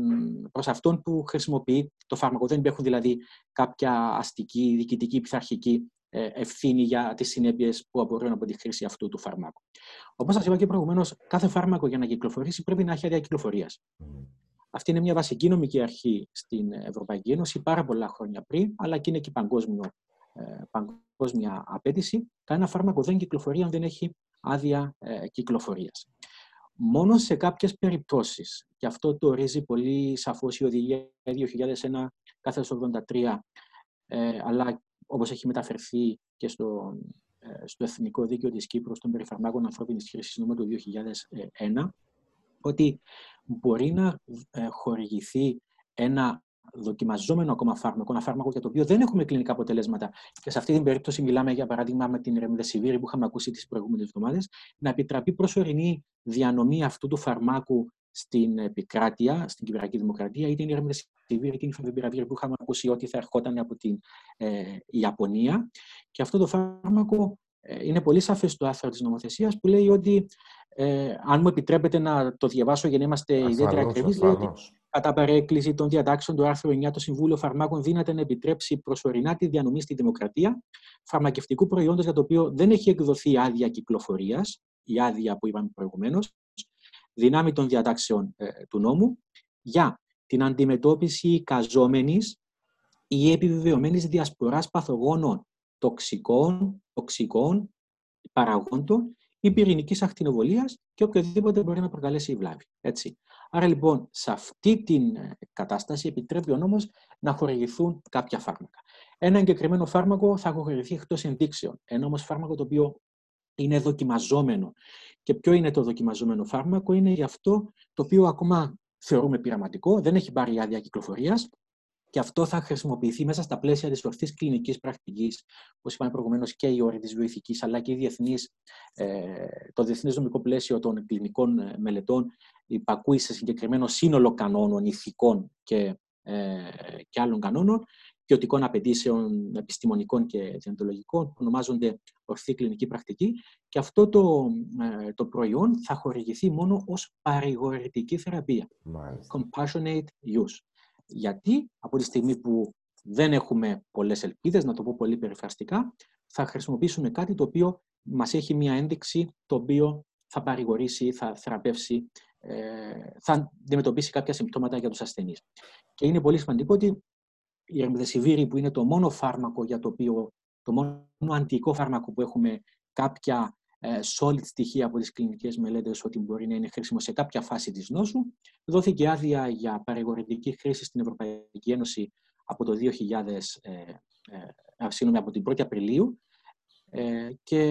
προς αυτόν που χρησιμοποιεί το φάρμακο. Δεν υπάρχουν δηλαδή κάποια αστική, διοικητική, πειθαρχική ε, ευθύνη για τις συνέπειες που απορρέουν από τη χρήση αυτού του φάρμακου. Όπως σας είπα και προηγουμένως, κάθε φάρμακο για να κυκλοφορήσει πρέπει να έχει άδεια κυκλοφορίας. Αυτή είναι μια βασική νομική αρχή στην Ευρωπαϊκή Ένωση πάρα πολλά χρόνια πριν, αλλά και είναι και παγκόσμιο, ε, παγκόσμια απέτηση. Κανένα φάρμακο δεν κυκλοφορεί αν δεν έχει άδεια ε, κυκλοφορίας. Μόνο σε κάποιες περιπτώσεις, και αυτό το ορίζει πολύ σαφώς η Οδηγία 2001-83, ε, αλλά όπως έχει μεταφερθεί και στο, ε, στο Εθνικό Δίκαιο της Κύπρου, στον Περιφαρμάκων Ανθρώπινης Χρήσης νούμερο του 2001, ότι μπορεί να ε, χορηγηθεί ένα δοκιμαζόμενο ακόμα φάρμακο, ένα φάρμακο για το οποίο δεν έχουμε κλινικά αποτελέσματα. Και σε αυτή την περίπτωση μιλάμε για παράδειγμα με την Ρεμδεσιβήρη που είχαμε ακούσει τις προηγούμενες εβδομάδες, να επιτραπεί προσωρινή διανομή αυτού του φαρμάκου στην επικράτεια, στην Κυπριακή Δημοκρατία, είτε είναι η Ρεμδεσιβήρη, είτε είναι η που είχαμε ακούσει ότι θα ερχόταν από την ε, Ιαπωνία. Και αυτό το φάρμακο ε, είναι πολύ σαφές στο άρθρο της νομοθεσίας που λέει ότι, ε, αν μου επιτρέπετε να το διαβάσω για να είμαστε ιδιαίτερα ακριβείς, λέει ότι Κατά παρέκκληση των διατάξεων του άρθρου 9, το Συμβούλιο Φαρμάκων δύναται να επιτρέψει προσωρινά τη διανομή στη δημοκρατία φαρμακευτικού προϊόντος για το οποίο δεν έχει εκδοθεί άδεια κυκλοφορίας, η άδεια που είπαμε προηγουμένως, δυνάμει των διατάξεων ε, του νόμου, για την αντιμετώπιση καζόμενης ή επιβεβαιωμένης διασποράς παθογόνων τοξικών, τοξικών παραγόντων ή πυρηνικής ακτινοβολίας και οποιοδήποτε μπορεί να προκαλέσει βλάβη. Έτσι. Άρα λοιπόν, σε αυτή την ε, κατάσταση επιτρέπει ο νόμος να χορηγηθούν κάποια φάρμακα. Ένα εγκεκριμένο φάρμακο θα χορηγηθεί εκτός ενδείξεων. Ένα όμως φάρμακο το οποίο είναι δοκιμαζόμενο. Και ποιο είναι το δοκιμαζόμενο φάρμακο, είναι για αυτό το οποίο ακόμα θεωρούμε πειραματικό, δεν έχει πάρει άδεια κυκλοφορίας και αυτό θα χρησιμοποιηθεί μέσα στα πλαίσια της ορθή κλινικής πρακτικής, όπως είπαμε προηγουμένως, και η όρη της βιοειθική, αλλά και η διεθνής, ε, το διεθνές νομικό πλαίσιο των κλινικών ε, μελετών υπακούει σε συγκεκριμένο σύνολο κανόνων ηθικών και, ε, και άλλων κανόνων ποιοτικών απαιτήσεων επιστημονικών και διοντολογικών που ονομάζονται ορθή κλινική πρακτική και αυτό το, ε, το προϊόν θα χορηγηθεί μόνο ως παρηγορητική θεραπεία. Compassionate use. Γιατί από τη στιγμή που δεν έχουμε πολλές ελπίδες, να το πω πολύ περιφραστικά, θα χρησιμοποιήσουμε κάτι το οποίο μας έχει μια ένδειξη το οποίο θα παρηγορήσει, θα θεραπεύσει, ε, θα αντιμετωπίσει κάποια συμπτώματα για τους ασθενείς. Και είναι πολύ σημαντικό ότι η Ρεμδεσιβήρη που είναι το μόνο φάρμακο για το οποίο, το μόνο αντικό φάρμακο που έχουμε κάποια ε, solid στοιχεία από τις κλινικές μελέτες ότι μπορεί να είναι χρήσιμο σε κάποια φάση της νόσου. Δόθηκε άδεια για παρηγορητική χρήση στην Ευρωπαϊκή Ένωση από το 2000, ε, ε, από την 1η Απριλίου ε, και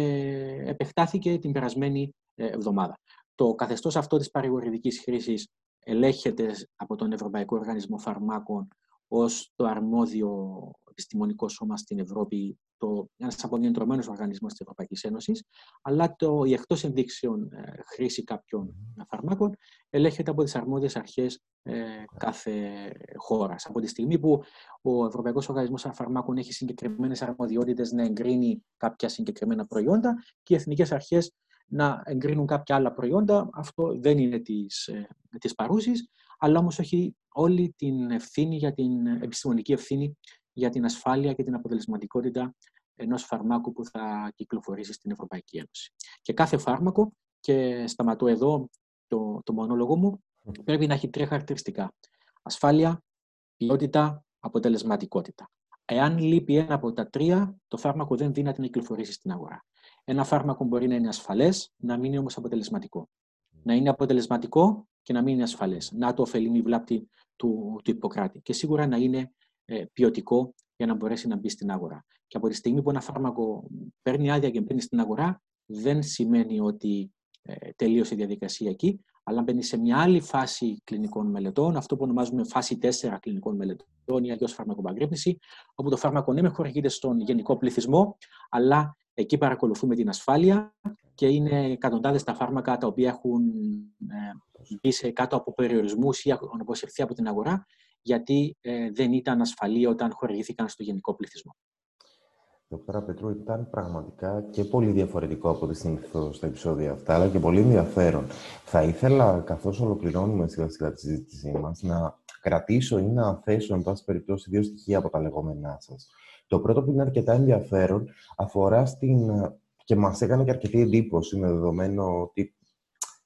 επεκτάθηκε την περασμένη ε, εβδομάδα. Το καθεστώς αυτό της παρηγορητικής χρήσης ελέγχεται από τον Ευρωπαϊκό Οργανισμό Φαρμάκων ως το αρμόδιο επιστημονικό σώμα στην Ευρώπη, το, ένας αποδειεντρωμένος οργανισμός της Ευρωπαϊκής Ένωσης, αλλά το, η εκτός ενδείξεων ε, χρήση κάποιων φαρμάκων ελέγχεται από τις αρμόδιες αρχές ε, κάθε χώρας. Από τη στιγμή που ο Ευρωπαϊκός Οργανισμός Φαρμάκων έχει συγκεκριμένες αρμοδιότητες να εγκρίνει κάποια συγκεκριμένα προϊόντα και οι εθνικές αρχές να εγκρίνουν κάποια άλλα προϊόντα, αυτό δεν είναι της, ε, της παρούσης, αλλά όμως έχει όλη την ευθύνη για την επιστημονική ευθύνη για την ασφάλεια και την αποτελεσματικότητα ενός φαρμάκου που θα κυκλοφορήσει στην Ευρωπαϊκή Ένωση. Και κάθε φάρμακο, και σταματώ εδώ το, το μονόλογο μου, πρέπει να έχει τρία χαρακτηριστικά. Ασφάλεια, ποιότητα, αποτελεσματικότητα. Εάν λείπει ένα από τα τρία, το φάρμακο δεν δύναται να κυκλοφορήσει στην αγορά. Ένα φάρμακο μπορεί να είναι ασφαλές, να μην είναι όμως αποτελεσματικό. Να είναι αποτελεσματικό και να μην είναι ασφαλές. Να το ωφελεί βλάπτη του, του Ιπποκράτη. Και σίγουρα να είναι ε, ποιοτικό για να μπορέσει να μπει στην αγορά. Και από τη στιγμή που ένα φάρμακο παίρνει άδεια και μπαίνει στην αγορά, δεν σημαίνει ότι ε, τελείωσε η διαδικασία εκεί, αλλά μπαίνει σε μια άλλη φάση κλινικών μελετών, αυτό που ονομάζουμε φάση 4 κλινικών μελετών ή αλλιώς φαρμακοπαγκρύπνηση, όπου το φάρμακο ναι, με χορηγείται στον γενικό πληθυσμό, αλλά εκεί παρακολουθούμε την ασφάλεια και είναι εκατοντάδες τα φάρμακα τα οποία έχουν ε, μπει σε κάτω από περιορισμούς ή έχουν αποσυρθεί από την αγορά, γιατί ε, δεν ήταν ασφαλή όταν χορηγήθηκαν στο γενικό πληθυσμό. Δόκτωρα Πετρού, ήταν πραγματικά και πολύ διαφορετικό από ό,τι συνήθω στα επεισόδια αυτά, αλλά και πολύ ενδιαφέρον. Θα ήθελα, καθώς ολοκληρώνουμε σιγά σιγά τη συζήτησή μας, να κρατήσω ή να θέσω, εν πάση περιπτώσει, δύο στοιχεία από τα λεγόμενά σας. Το πρώτο που είναι αρκετά ενδιαφέρον αφορά στην. και μας έκανε και αρκετή εντύπωση με δεδομένο ότι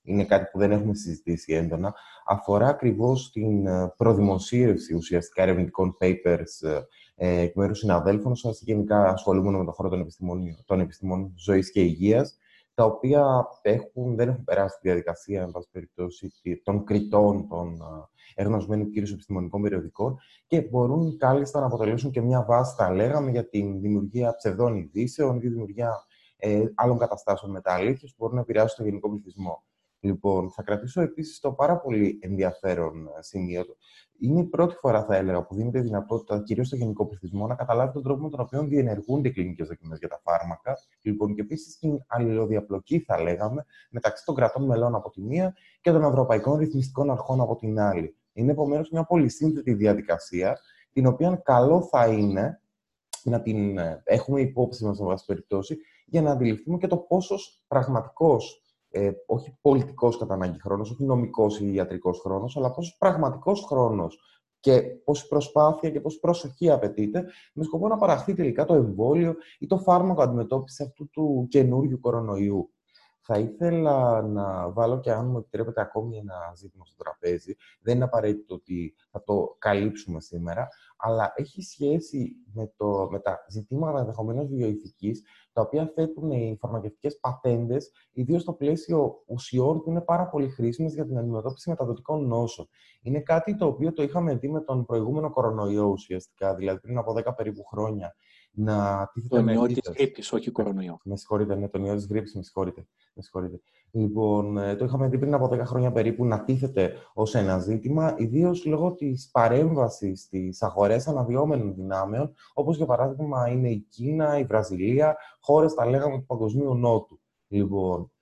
είναι κάτι που δεν έχουμε συζητήσει έντονα, αφορά ακριβώς την προδημοσίευση ουσιαστικά ερευνητικών papers ε, εκ μέρους συναδέλφων σας, γενικά ασχολούμενο με τον χώρο των επιστημών, των επιστημών ζωής και υγείας, τα οποία έχουν, δεν έχουν περάσει τη διαδικασία, εν πάση περιπτώσει, των κριτών των εγνωσμένων κυρίως επιστημονικών περιοδικών και μπορούν κάλλιστα να αποτελέσουν και μια βάση, θα λέγαμε, για την δημιουργία ψευδών ειδήσεων, τη δημιουργία ε, άλλων καταστάσεων μεταλήθειε που μπορούν να επηρεάσουν τον γενικό πληθυσμό. Λοιπόν, θα κρατήσω επίσης το πάρα πολύ ενδιαφέρον σημείο είναι η πρώτη φορά, θα έλεγα, που δίνεται η δυνατότητα, κυρίως στο γενικό πληθυσμό, να καταλάβει τον τρόπο με τον οποίο διενεργούνται οι κλινικές δοκιμές για τα φάρμακα. Λοιπόν, και επίσης την αλληλοδιαπλοκή, θα λέγαμε, μεταξύ των κρατών μελών από τη μία και των ευρωπαϊκών ρυθμιστικών αρχών από την άλλη. Είναι επομένως μια πολύ σύνθετη διαδικασία, την οποία καλό θα είναι να την ε, έχουμε υπόψη μας, σε βάση περιπτώσει, για να αντιληφθούμε και το πόσος πραγματικός ε, όχι πολιτικός κατά ανάγκη χρόνος, όχι νομικός ή ιατρικός χρόνος, αλλά πόσο πραγματικός χρόνος και πόση προσπάθεια και πόση προσοχή απαιτείται με σκοπό να παραχθεί τελικά το εμβόλιο ή το φάρμακο αντιμετώπισης αυτού του καινούριου κορονοϊού. Θα ήθελα να βάλω και αν μου επιτρέπετε ακόμη ένα ζήτημα στο τραπέζι. Δεν είναι απαραίτητο ότι θα το καλύψουμε σήμερα, αλλά έχει σχέση με, το, με τα ζητήματα ενδεχομένως βιοειθικής, τα οποία θέτουν οι φαρμακευτικές πατέντες, ιδίως στο πλαίσιο ουσιών που είναι πάρα πολύ χρήσιμες για την αντιμετώπιση μεταδοτικών νόσων. Είναι κάτι το οποίο το είχαμε δει με τον προηγούμενο κορονοϊό ουσιαστικά, δηλαδή πριν από 10 περίπου χρόνια να τίθεται με ιό της γρήπης, όχι κορονοϊό. Με συγχωρείτε, ναι, τον ιό της γρήπης, με συγχωρείτε. Με συγχωρείτε. Λοιπόν, ε, το είχαμε δει πριν από 10 χρόνια περίπου να τίθεται ως ένα ζήτημα, ιδίως λόγω της παρέμβασης στις αγορές αναδυόμενων δυνάμεων, όπως για παράδειγμα είναι η Κίνα, η Βραζιλία, χώρες, τα λέγαμε, του Παγκοσμίου Νότου. Λοιπόν, ε,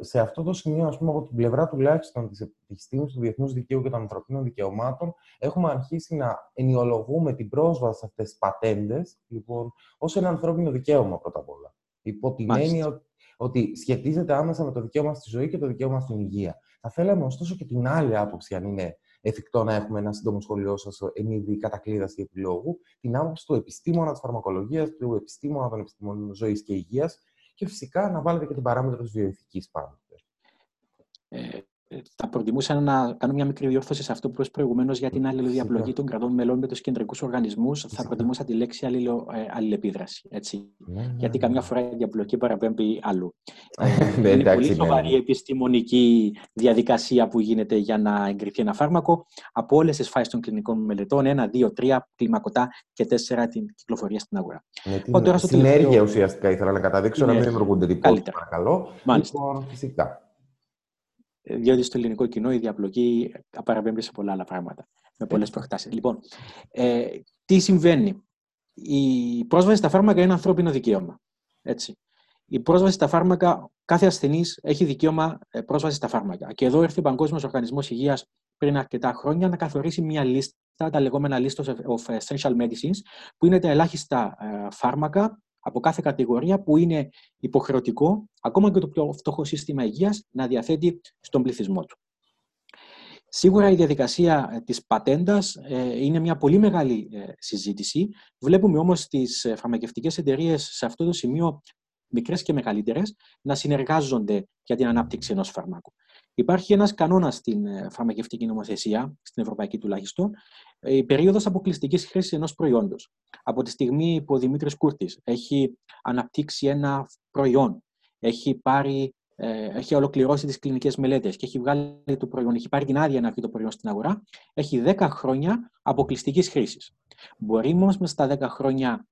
σε αυτό το σημείο, ας πούμε, από την πλευρά τουλάχιστον της επιστήμης του διεθνούς δικαίου και των ανθρωπίνων δικαιωμάτων, έχουμε αρχίσει να ενιολογούμε την πρόσβαση σε αυτές τις πατέντες λοιπόν, ως ένα ανθρώπινο δικαίωμα πρώτα απ' όλα. Υπό την έννοια ότι σχετίζεται άμεσα με το δικαίωμα στη ζωή και το δικαίωμα στην υγεία. Θα θέλαμε ωστόσο και την άλλη άποψη, αν είναι εφικτό να έχουμε ένα σύντομο σχολείο σας εν είδη κατακλείδας ή επιλόγου, την άποψη του επιστήμονα της φαρμακολογίας, του επιστήμονα των επιστήμων ζωής και υγείας και φυσικά να βάλετε και την παράμετρο της βιοειθικής πάνω. Ε, θα προτιμούσα να κάνω μια μικρή διόρθωση σε αυτό που είπες προηγουμένως για την αλληλοδιαπλοκή των κρατών μελών με τους κεντρικούς οργανισμούς. Θα προτιμούσα τη λέξη αλληλο, ε, αλληλεπίδραση. Έτσι. Ναι, ναι, Γιατί ναι. καμιά φορά η διαπλοκή παραπέμπει αλλού. ε, είναι πολύ σοβαρή η επιστημονική διαδικασία που γίνεται για να εγκριθεί ένα φάρμακο από όλες τις φάσεις των κλινικών μελετών. Ένα, δύο, τρία, κλιμακωτά και τέσσερα την κυκλοφορία στην αγορά. Με την συνέργεια ουσιαστικά ήθελα να καταδείξω, να μην δημιουργούνται τίποτα. Παρακαλώ. Μάλιστα. Λοιπόν, φυσικά διότι στο ελληνικό κοινό η διαπλοκή παραπέμπει σε πολλά άλλα πράγματα, με πολλές προχτάσει. Λοιπόν, ε, τι συμβαίνει; Η πρόσβαση στα φάρμακα είναι ανθρώπινο δικαίωμα. Έτσι. Η πρόσβαση στα φάρμακα, κάθε ασθενής έχει δικαίωμα ε, πρόσβαση στα φάρμακα. Και εδώ ήρθε ο Παγκόσμιος Οργανισμός Υγείας πριν αρκετά χρόνια να καθορίσει μια λίστα, τα λεγόμενα list of essential medicines, που είναι τα ελάχιστα ε, φάρμακα από κάθε κατηγορία που είναι υποχρεωτικό, ακόμα και το πιο φτωχό σύστημα υγείας, να διαθέτει στον πληθυσμό του. Σίγουρα η διαδικασία ε, της πατέντας ε, είναι μια πολύ μεγάλη ε, συζήτηση. Βλέπουμε όμως τις φαρμακευτικές εταιρείες σε αυτό το σημείο, μικρές και μεγαλύτερες, να συνεργάζονται για την ανάπτυξη ενός φαρμάκου. Υπάρχει ένας κανόνας στην φαρμακευτική νομοθεσία, στην ευρωπαϊκή τουλάχιστον, η περίοδος αποκλειστικής χρήσης ενός προϊόντος. Από τη στιγμή που ο Δημήτρης Κούρτης έχει αναπτύξει ένα προϊόν, έχει, πάρει, ε, έχει ολοκληρώσει τις κλινικές μελέτες και έχει βγάλει το προϊόν, έχει πάρει την άδεια να βγει το προϊόν στην αγορά, έχει 10 χρόνια αποκλειστικής χρήσης. Μπορεί όμως μέσα στα 10 χρόνια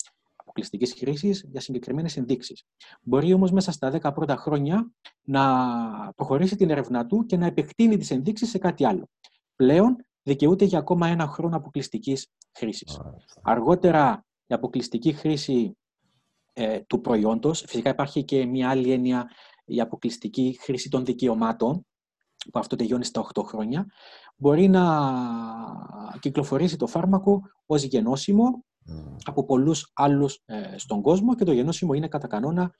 αποκλειστικής χρήσης για συγκεκριμένες ενδείξεις. Μπορεί όμως μέσα στα 10 πρώτα χρόνια να προχωρήσει την έρευνά του και να επεκτείνει τις ενδείξεις σε κάτι άλλο. Πλέον δικαιούται για ακόμα ένα χρόνο αποκλειστικής χρήσης. Αργότερα, η αποκλειστική χρήση ε, του προϊόντος, φυσικά υπάρχει και μια άλλη έννοια, η αποκλειστική χρήση των δικαιωμάτων, που αυτό τελειώνει στα 8 χρόνια, μπορεί να κυκλοφορήσει το φάρμακο ως γενώσιμο από πολλούς άλλους ε, στον κόσμο και το γενώσιμο είναι κατά κανόνα,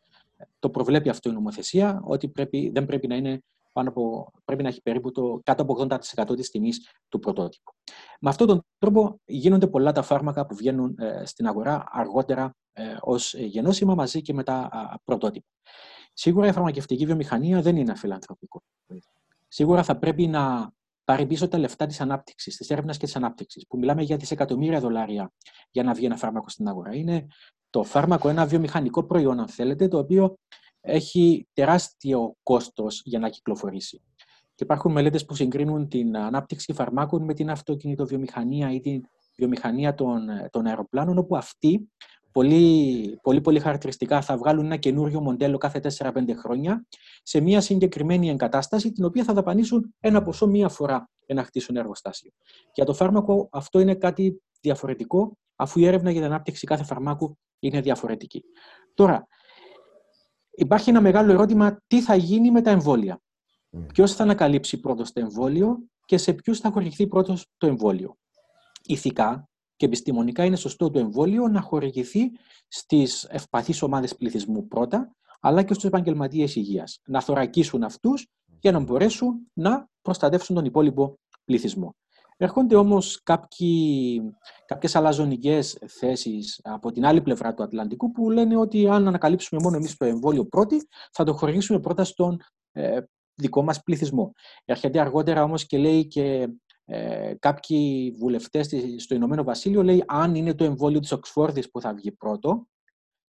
το προβλέπει αυτό η νομοθεσία, ότι πρέπει, δεν πρέπει να είναι πάνω από, πρέπει να έχει περίπου το κάτω από 80% της τιμής του πρωτότυπου. Με αυτόν τον τρόπο γίνονται πολλά τα φάρμακα που βγαίνουν ε, στην αγορά αργότερα ε, ως γενώσιμα μαζί και με τα πρωτότυπα. Σίγουρα η φαρμακευτική βιομηχανία δεν είναι αφιλανθρωπικό. Σίγουρα θα πρέπει να πάρει πίσω τα λεφτά της ανάπτυξης, της έρευνας και της ανάπτυξης, που μιλάμε για δισεκατομμύρια δολάρια για να βγει ένα φάρμακο στην αγορά. Είναι το φάρμακο ένα βιομηχανικό προϊόν, αν θέλετε, το οποίο έχει τεράστιο κόστος για να κυκλοφορήσει. Και υπάρχουν μελέτες που συγκρίνουν την ανάπτυξη φαρμάκων με την αυτοκινητοβιομηχανία ή την βιομηχανία των, των αεροπλάνων, όπου αυτοί πολύ, πολύ, πολύ χαρακτηριστικά θα βγάλουν ένα καινούριο μοντέλο κάθε 4-5 χρόνια σε μια συγκεκριμένη εγκατάσταση, την οποία θα δαπανίσουν ένα ποσό μία φορά για να χτίσουν εργοστάσιο. Για το φάρμακο αυτό είναι κάτι διαφορετικό, αφού η έρευνα για την ανάπτυξη κάθε φαρμάκου είναι διαφορετική. Τώρα, υπάρχει ένα μεγάλο ερώτημα τι θα γίνει με τα εμβόλια; Mm. Ποιος θα ανακαλύψει πρώτος το εμβόλιο και σε ποιους θα χορηγηθεί πρώτος το εμβόλιο; Ηθικά και επιστημονικά είναι σωστό το εμβόλιο να χορηγηθεί στις ευπαθείς ομάδες πληθυσμού πρώτα, αλλά και στους επαγγελματίες υγείας. Να θωρακίσουν αυτούς για να μπορέσουν να προστατεύσουν τον υπόλοιπο πληθυσμό. Έρχονται όμως κάποιοι, κάποιες αλαζονικές θέσεις από την άλλη πλευρά του Ατλαντικού που λένε ότι αν ανακαλύψουμε μόνο εμείς το εμβόλιο πρώτη θα το χορηγήσουμε πρώτα στον ε, δικό μας πληθυσμό. Έρχεται αργότερα όμως και λέει και ε, κάποιοι βουλευτές στο Ηνωμένο Βασίλειο λέει αν είναι το εμβόλιο της Οξφόρδης που θα βγει πρώτο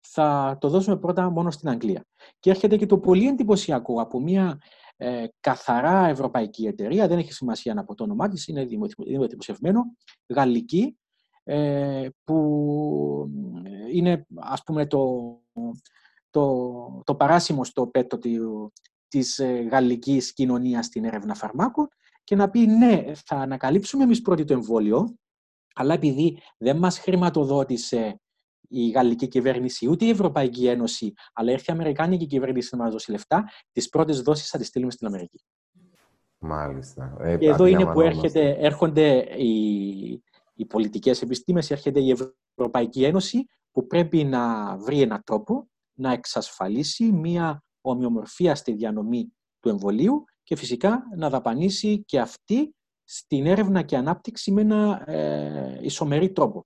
θα το δώσουμε πρώτα μόνο στην Αγγλία. Και έρχεται και το πολύ εντυπωσιακό από μια ε, καθαρά ευρωπαϊκή εταιρεία, δεν έχει σημασία να πω το όνομά της, είναι δημοσιευμένο, γαλλική, ε, που είναι ας πούμε το, το, το παράσημο στο πέτο της ε, γαλλικής κοινωνίας στην έρευνα φαρμάκων και να πει ναι, θα ανακαλύψουμε εμείς πρώτοι το εμβόλιο, αλλά επειδή δεν μας χρηματοδότησε η γαλλική κυβέρνηση, ούτε η Ευρωπαϊκή Ένωση, αλλά έρθει η Αμερικάνικη κυβέρνηση να μας δώσει λεφτά, τις πρώτες δόσεις θα τις στείλουμε στην Αμερική. Μάλιστα. Ε, και εδώ είναι που έρχεται, έρχονται οι, οι πολιτικές επιστήμες, έρχεται η Ευρωπαϊκή Ένωση που πρέπει να βρει έναν τρόπο να εξασφαλίσει μία ομοιομορφία στη διανομή του εμβολίου και φυσικά να δαπανίσει και αυτή στην έρευνα και ανάπτυξη με ένα ε, ισομερή τρόπο.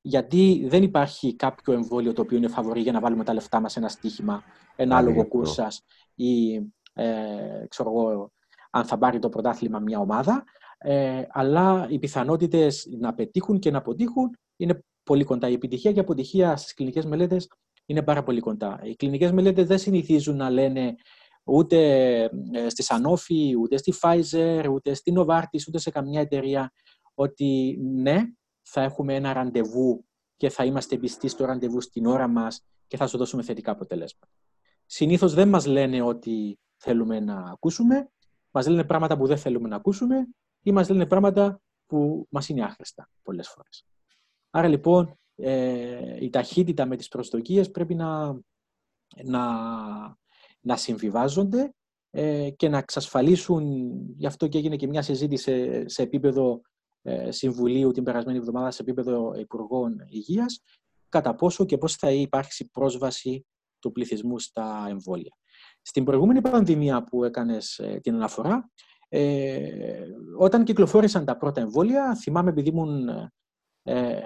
Γιατί δεν υπάρχει κάποιο εμβόλιο το οποίο είναι φαβορή για να βάλουμε τα λεφτά μας σε ένα στοίχημα, ένα άλογο κούρσας ή ε, ξέρω εγώ, αν θα πάρει το πρωτάθλημα μια ομάδα. Ε, αλλά οι πιθανότητες να πετύχουν και να αποτύχουν είναι πολύ κοντά. Η επιτυχία και η αποτυχία στις κλινικές μελέτες είναι πάρα πολύ κοντά. Οι κλινικές μελέτες δεν συνηθίζουν να λένε ούτε ε, στη Sanofi, ούτε στη Pfizer, ούτε στη Novartis, ούτε σε καμιά εταιρεία ότι ναι, θα έχουμε ένα ραντεβού και θα είμαστε πιστοί στο ραντεβού στην ώρα μας και θα σου δώσουμε θετικά αποτελέσματα. Συνήθως δεν μας λένε ότι θέλουμε να ακούσουμε, μας λένε πράγματα που δεν θέλουμε να ακούσουμε ή μας λένε πράγματα που μας είναι άχρηστα πολλές φορές. Άρα λοιπόν ε, η ταχύτητα με τις προσδοκίες πρέπει να, να, να συμβιβάζονται ε, και να εξασφαλίσουν, γι' αυτό και έγινε και μια συζήτηση σε, επίπεδο ε, Συμβουλίου την περασμένη εβδομάδα, σε επίπεδο Υπουργών Υγείας, κατά πόσο και πώς θα υπάρξει πρόσβαση του πληθυσμού στα εμβόλια. Στην προηγούμενη πανδημία που έκανες ε, την αναφορά, ε, όταν κυκλοφόρησαν τα πρώτα εμβόλια, θυμάμαι επειδή ήμουν ε,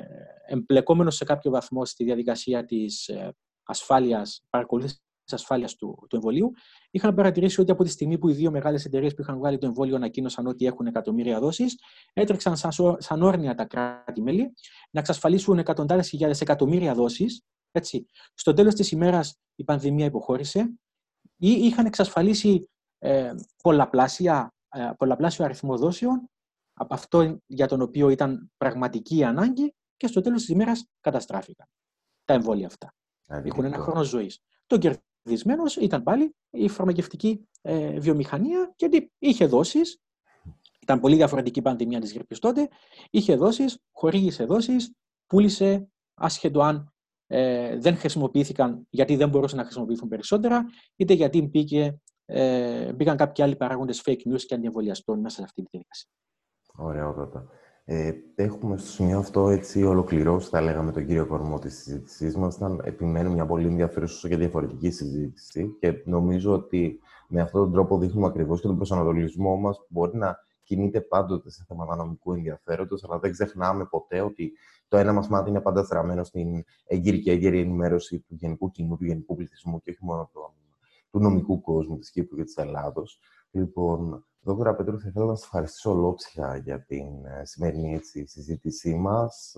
εμπλεκόμενος σε κάποιο βαθμό στη διαδικασία της ε, ασφάλειας, παρακολούθησης ασφάλειας του, του εμβολίου, είχαν παρατηρήσει ότι από τη στιγμή που οι δύο μεγάλες εταιρείες που είχαν βγάλει το εμβόλιο ανακοίνωσαν ότι έχουν εκατομμύρια δόσεις, έτρεξαν σαν, σαν όρνια τα κράτη-μέλη να εξασφαλίσουν εκατοντάδες χιλιάδες εκατομμύρια δόσεις. Στο τέλος της ημέρας η πανδημία υποχώρησε ή είχαν εξασφαλίσει ε, πολλαπλάσια, ε, πολλαπλάσιο αριθμό δόσεων από αυτό για τον οποίο ήταν πραγματική ανάγκη και στο τέλος της ημέρας καταστράφηκαν τα εμβόλια αυτά. Έχουν ένα χρόνο ζωής. Το κερδισμένο ήταν πάλι η φαρμακευτική ε, βιομηχανία γιατί είχε δόσεις, ήταν πολύ διαφορετική η πανδημία της γρήπης τότε, είχε δόσεις, χορήγησε δόσεις, πούλησε άσχετο αν ε, δεν χρησιμοποιήθηκαν γιατί δεν μπορούσαν να χρησιμοποιηθούν περισσότερα, είτε γιατί μπήκε, ε, μπήκαν κάποιοι άλλοι παράγοντες fake news και αντιεμβολιαστών μέσα σε αυτή τη διαδικασία. Ωραιότατα. Ε, έχουμε στο σημείο αυτό έτσι ολοκληρώσει, θα λέγαμε, τον κύριο κορμό της συζήτησής μας. Ήταν, επιμένω, μια πολύ ενδιαφέρουσα και διαφορετική συζήτηση και νομίζω ότι με αυτόν τον τρόπο δείχνουμε ακριβώς και τον προσανατολισμό μας που μπορεί να κινείται πάντοτε σε θέματα νομικού ενδιαφέροντος, αλλά δεν ξεχνάμε ποτέ ότι το ένα μας μάτι είναι πάντα στραμμένο στην έγκυρη και έγκαιρη ενημέρωση του γενικού κοινού, του γενικού πληθυσμού και όχι μόνο του, του νομικού κόσμου της Κύπρου και της Ελλάδος. Λοιπόν, Δόκτωρα Πετρού, θα ήθελα να σας ευχαριστήσω ολόψυχα για την ε, σημερινή έτσι, συζήτησή μας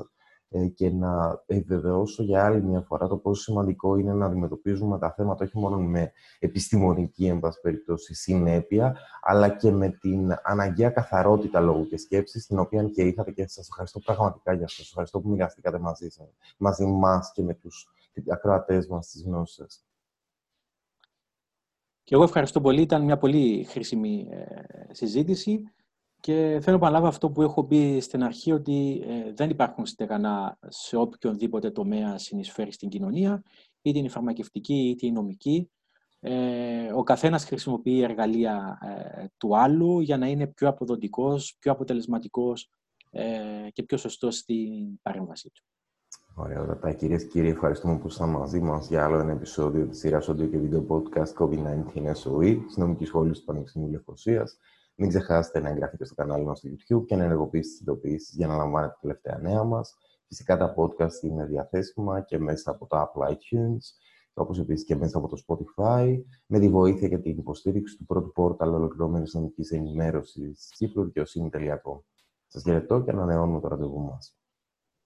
ε, και να επιβεβαιώσω για άλλη μια φορά το πόσο σημαντικό είναι να αντιμετωπίζουμε τα θέματα όχι μόνο με επιστημονική, εν πάση περιπτώσει, συνέπεια, αλλά και με την αναγκαία καθαρότητα λόγου και σκέψης, την οποία και είχατε και σας ευχαριστώ πραγματικά για αυτό. Σας ευχαριστώ που μοιραστήκατε μαζί, σας, μαζί μας και με τους ακροατές μας τις γνώσεις σας. Και εγώ ευχαριστώ πολύ. Ήταν μια πολύ χρήσιμη ε, συζήτηση και θέλω να επαναλάβω αυτό που έχω πει στην αρχή, ότι ε, δεν υπάρχουν στεγανά σε οποιονδήποτε τομέα συνεισφέρει στην κοινωνία, είτε είναι η φαρμακευτική είτε η νομική. Ε, ο καθένας χρησιμοποιεί εργαλεία του άλλου για να είναι πιο αποδοτικός, πιο αποτελεσματικός και πιο σωστός στην παρέμβασή του. Ωραία, τα κυρίες και κύριοι, ευχαριστούμε που ήσασταν μαζί μας για άλλο ένα επεισόδιο της σειράς audio και βίντεο podcast COVID-19 SOE τη Νομική Σχολή του Πανεπιστημίου Λευκοσίας. Μην ξεχάσετε να εγγραφείτε στο κανάλι μας στο YouTube και να ενεργοποιήσετε τις ειδοποιήσεις για να λαμβάνετε τα τελευταία νέα μας. Φυσικά τα podcast είναι διαθέσιμα και μέσα από το Apple iTunes, όπως επίσης και μέσα από το Spotify, με τη βοήθεια και την υποστήριξη του πρώτου πόρταλ ολοκληρωμένης νομικής ενημέρωσης τη Κύπρου, δικαιοσύνη.com. Σας χαιρετώ και ανανεώνουμε το ραντεβού μας.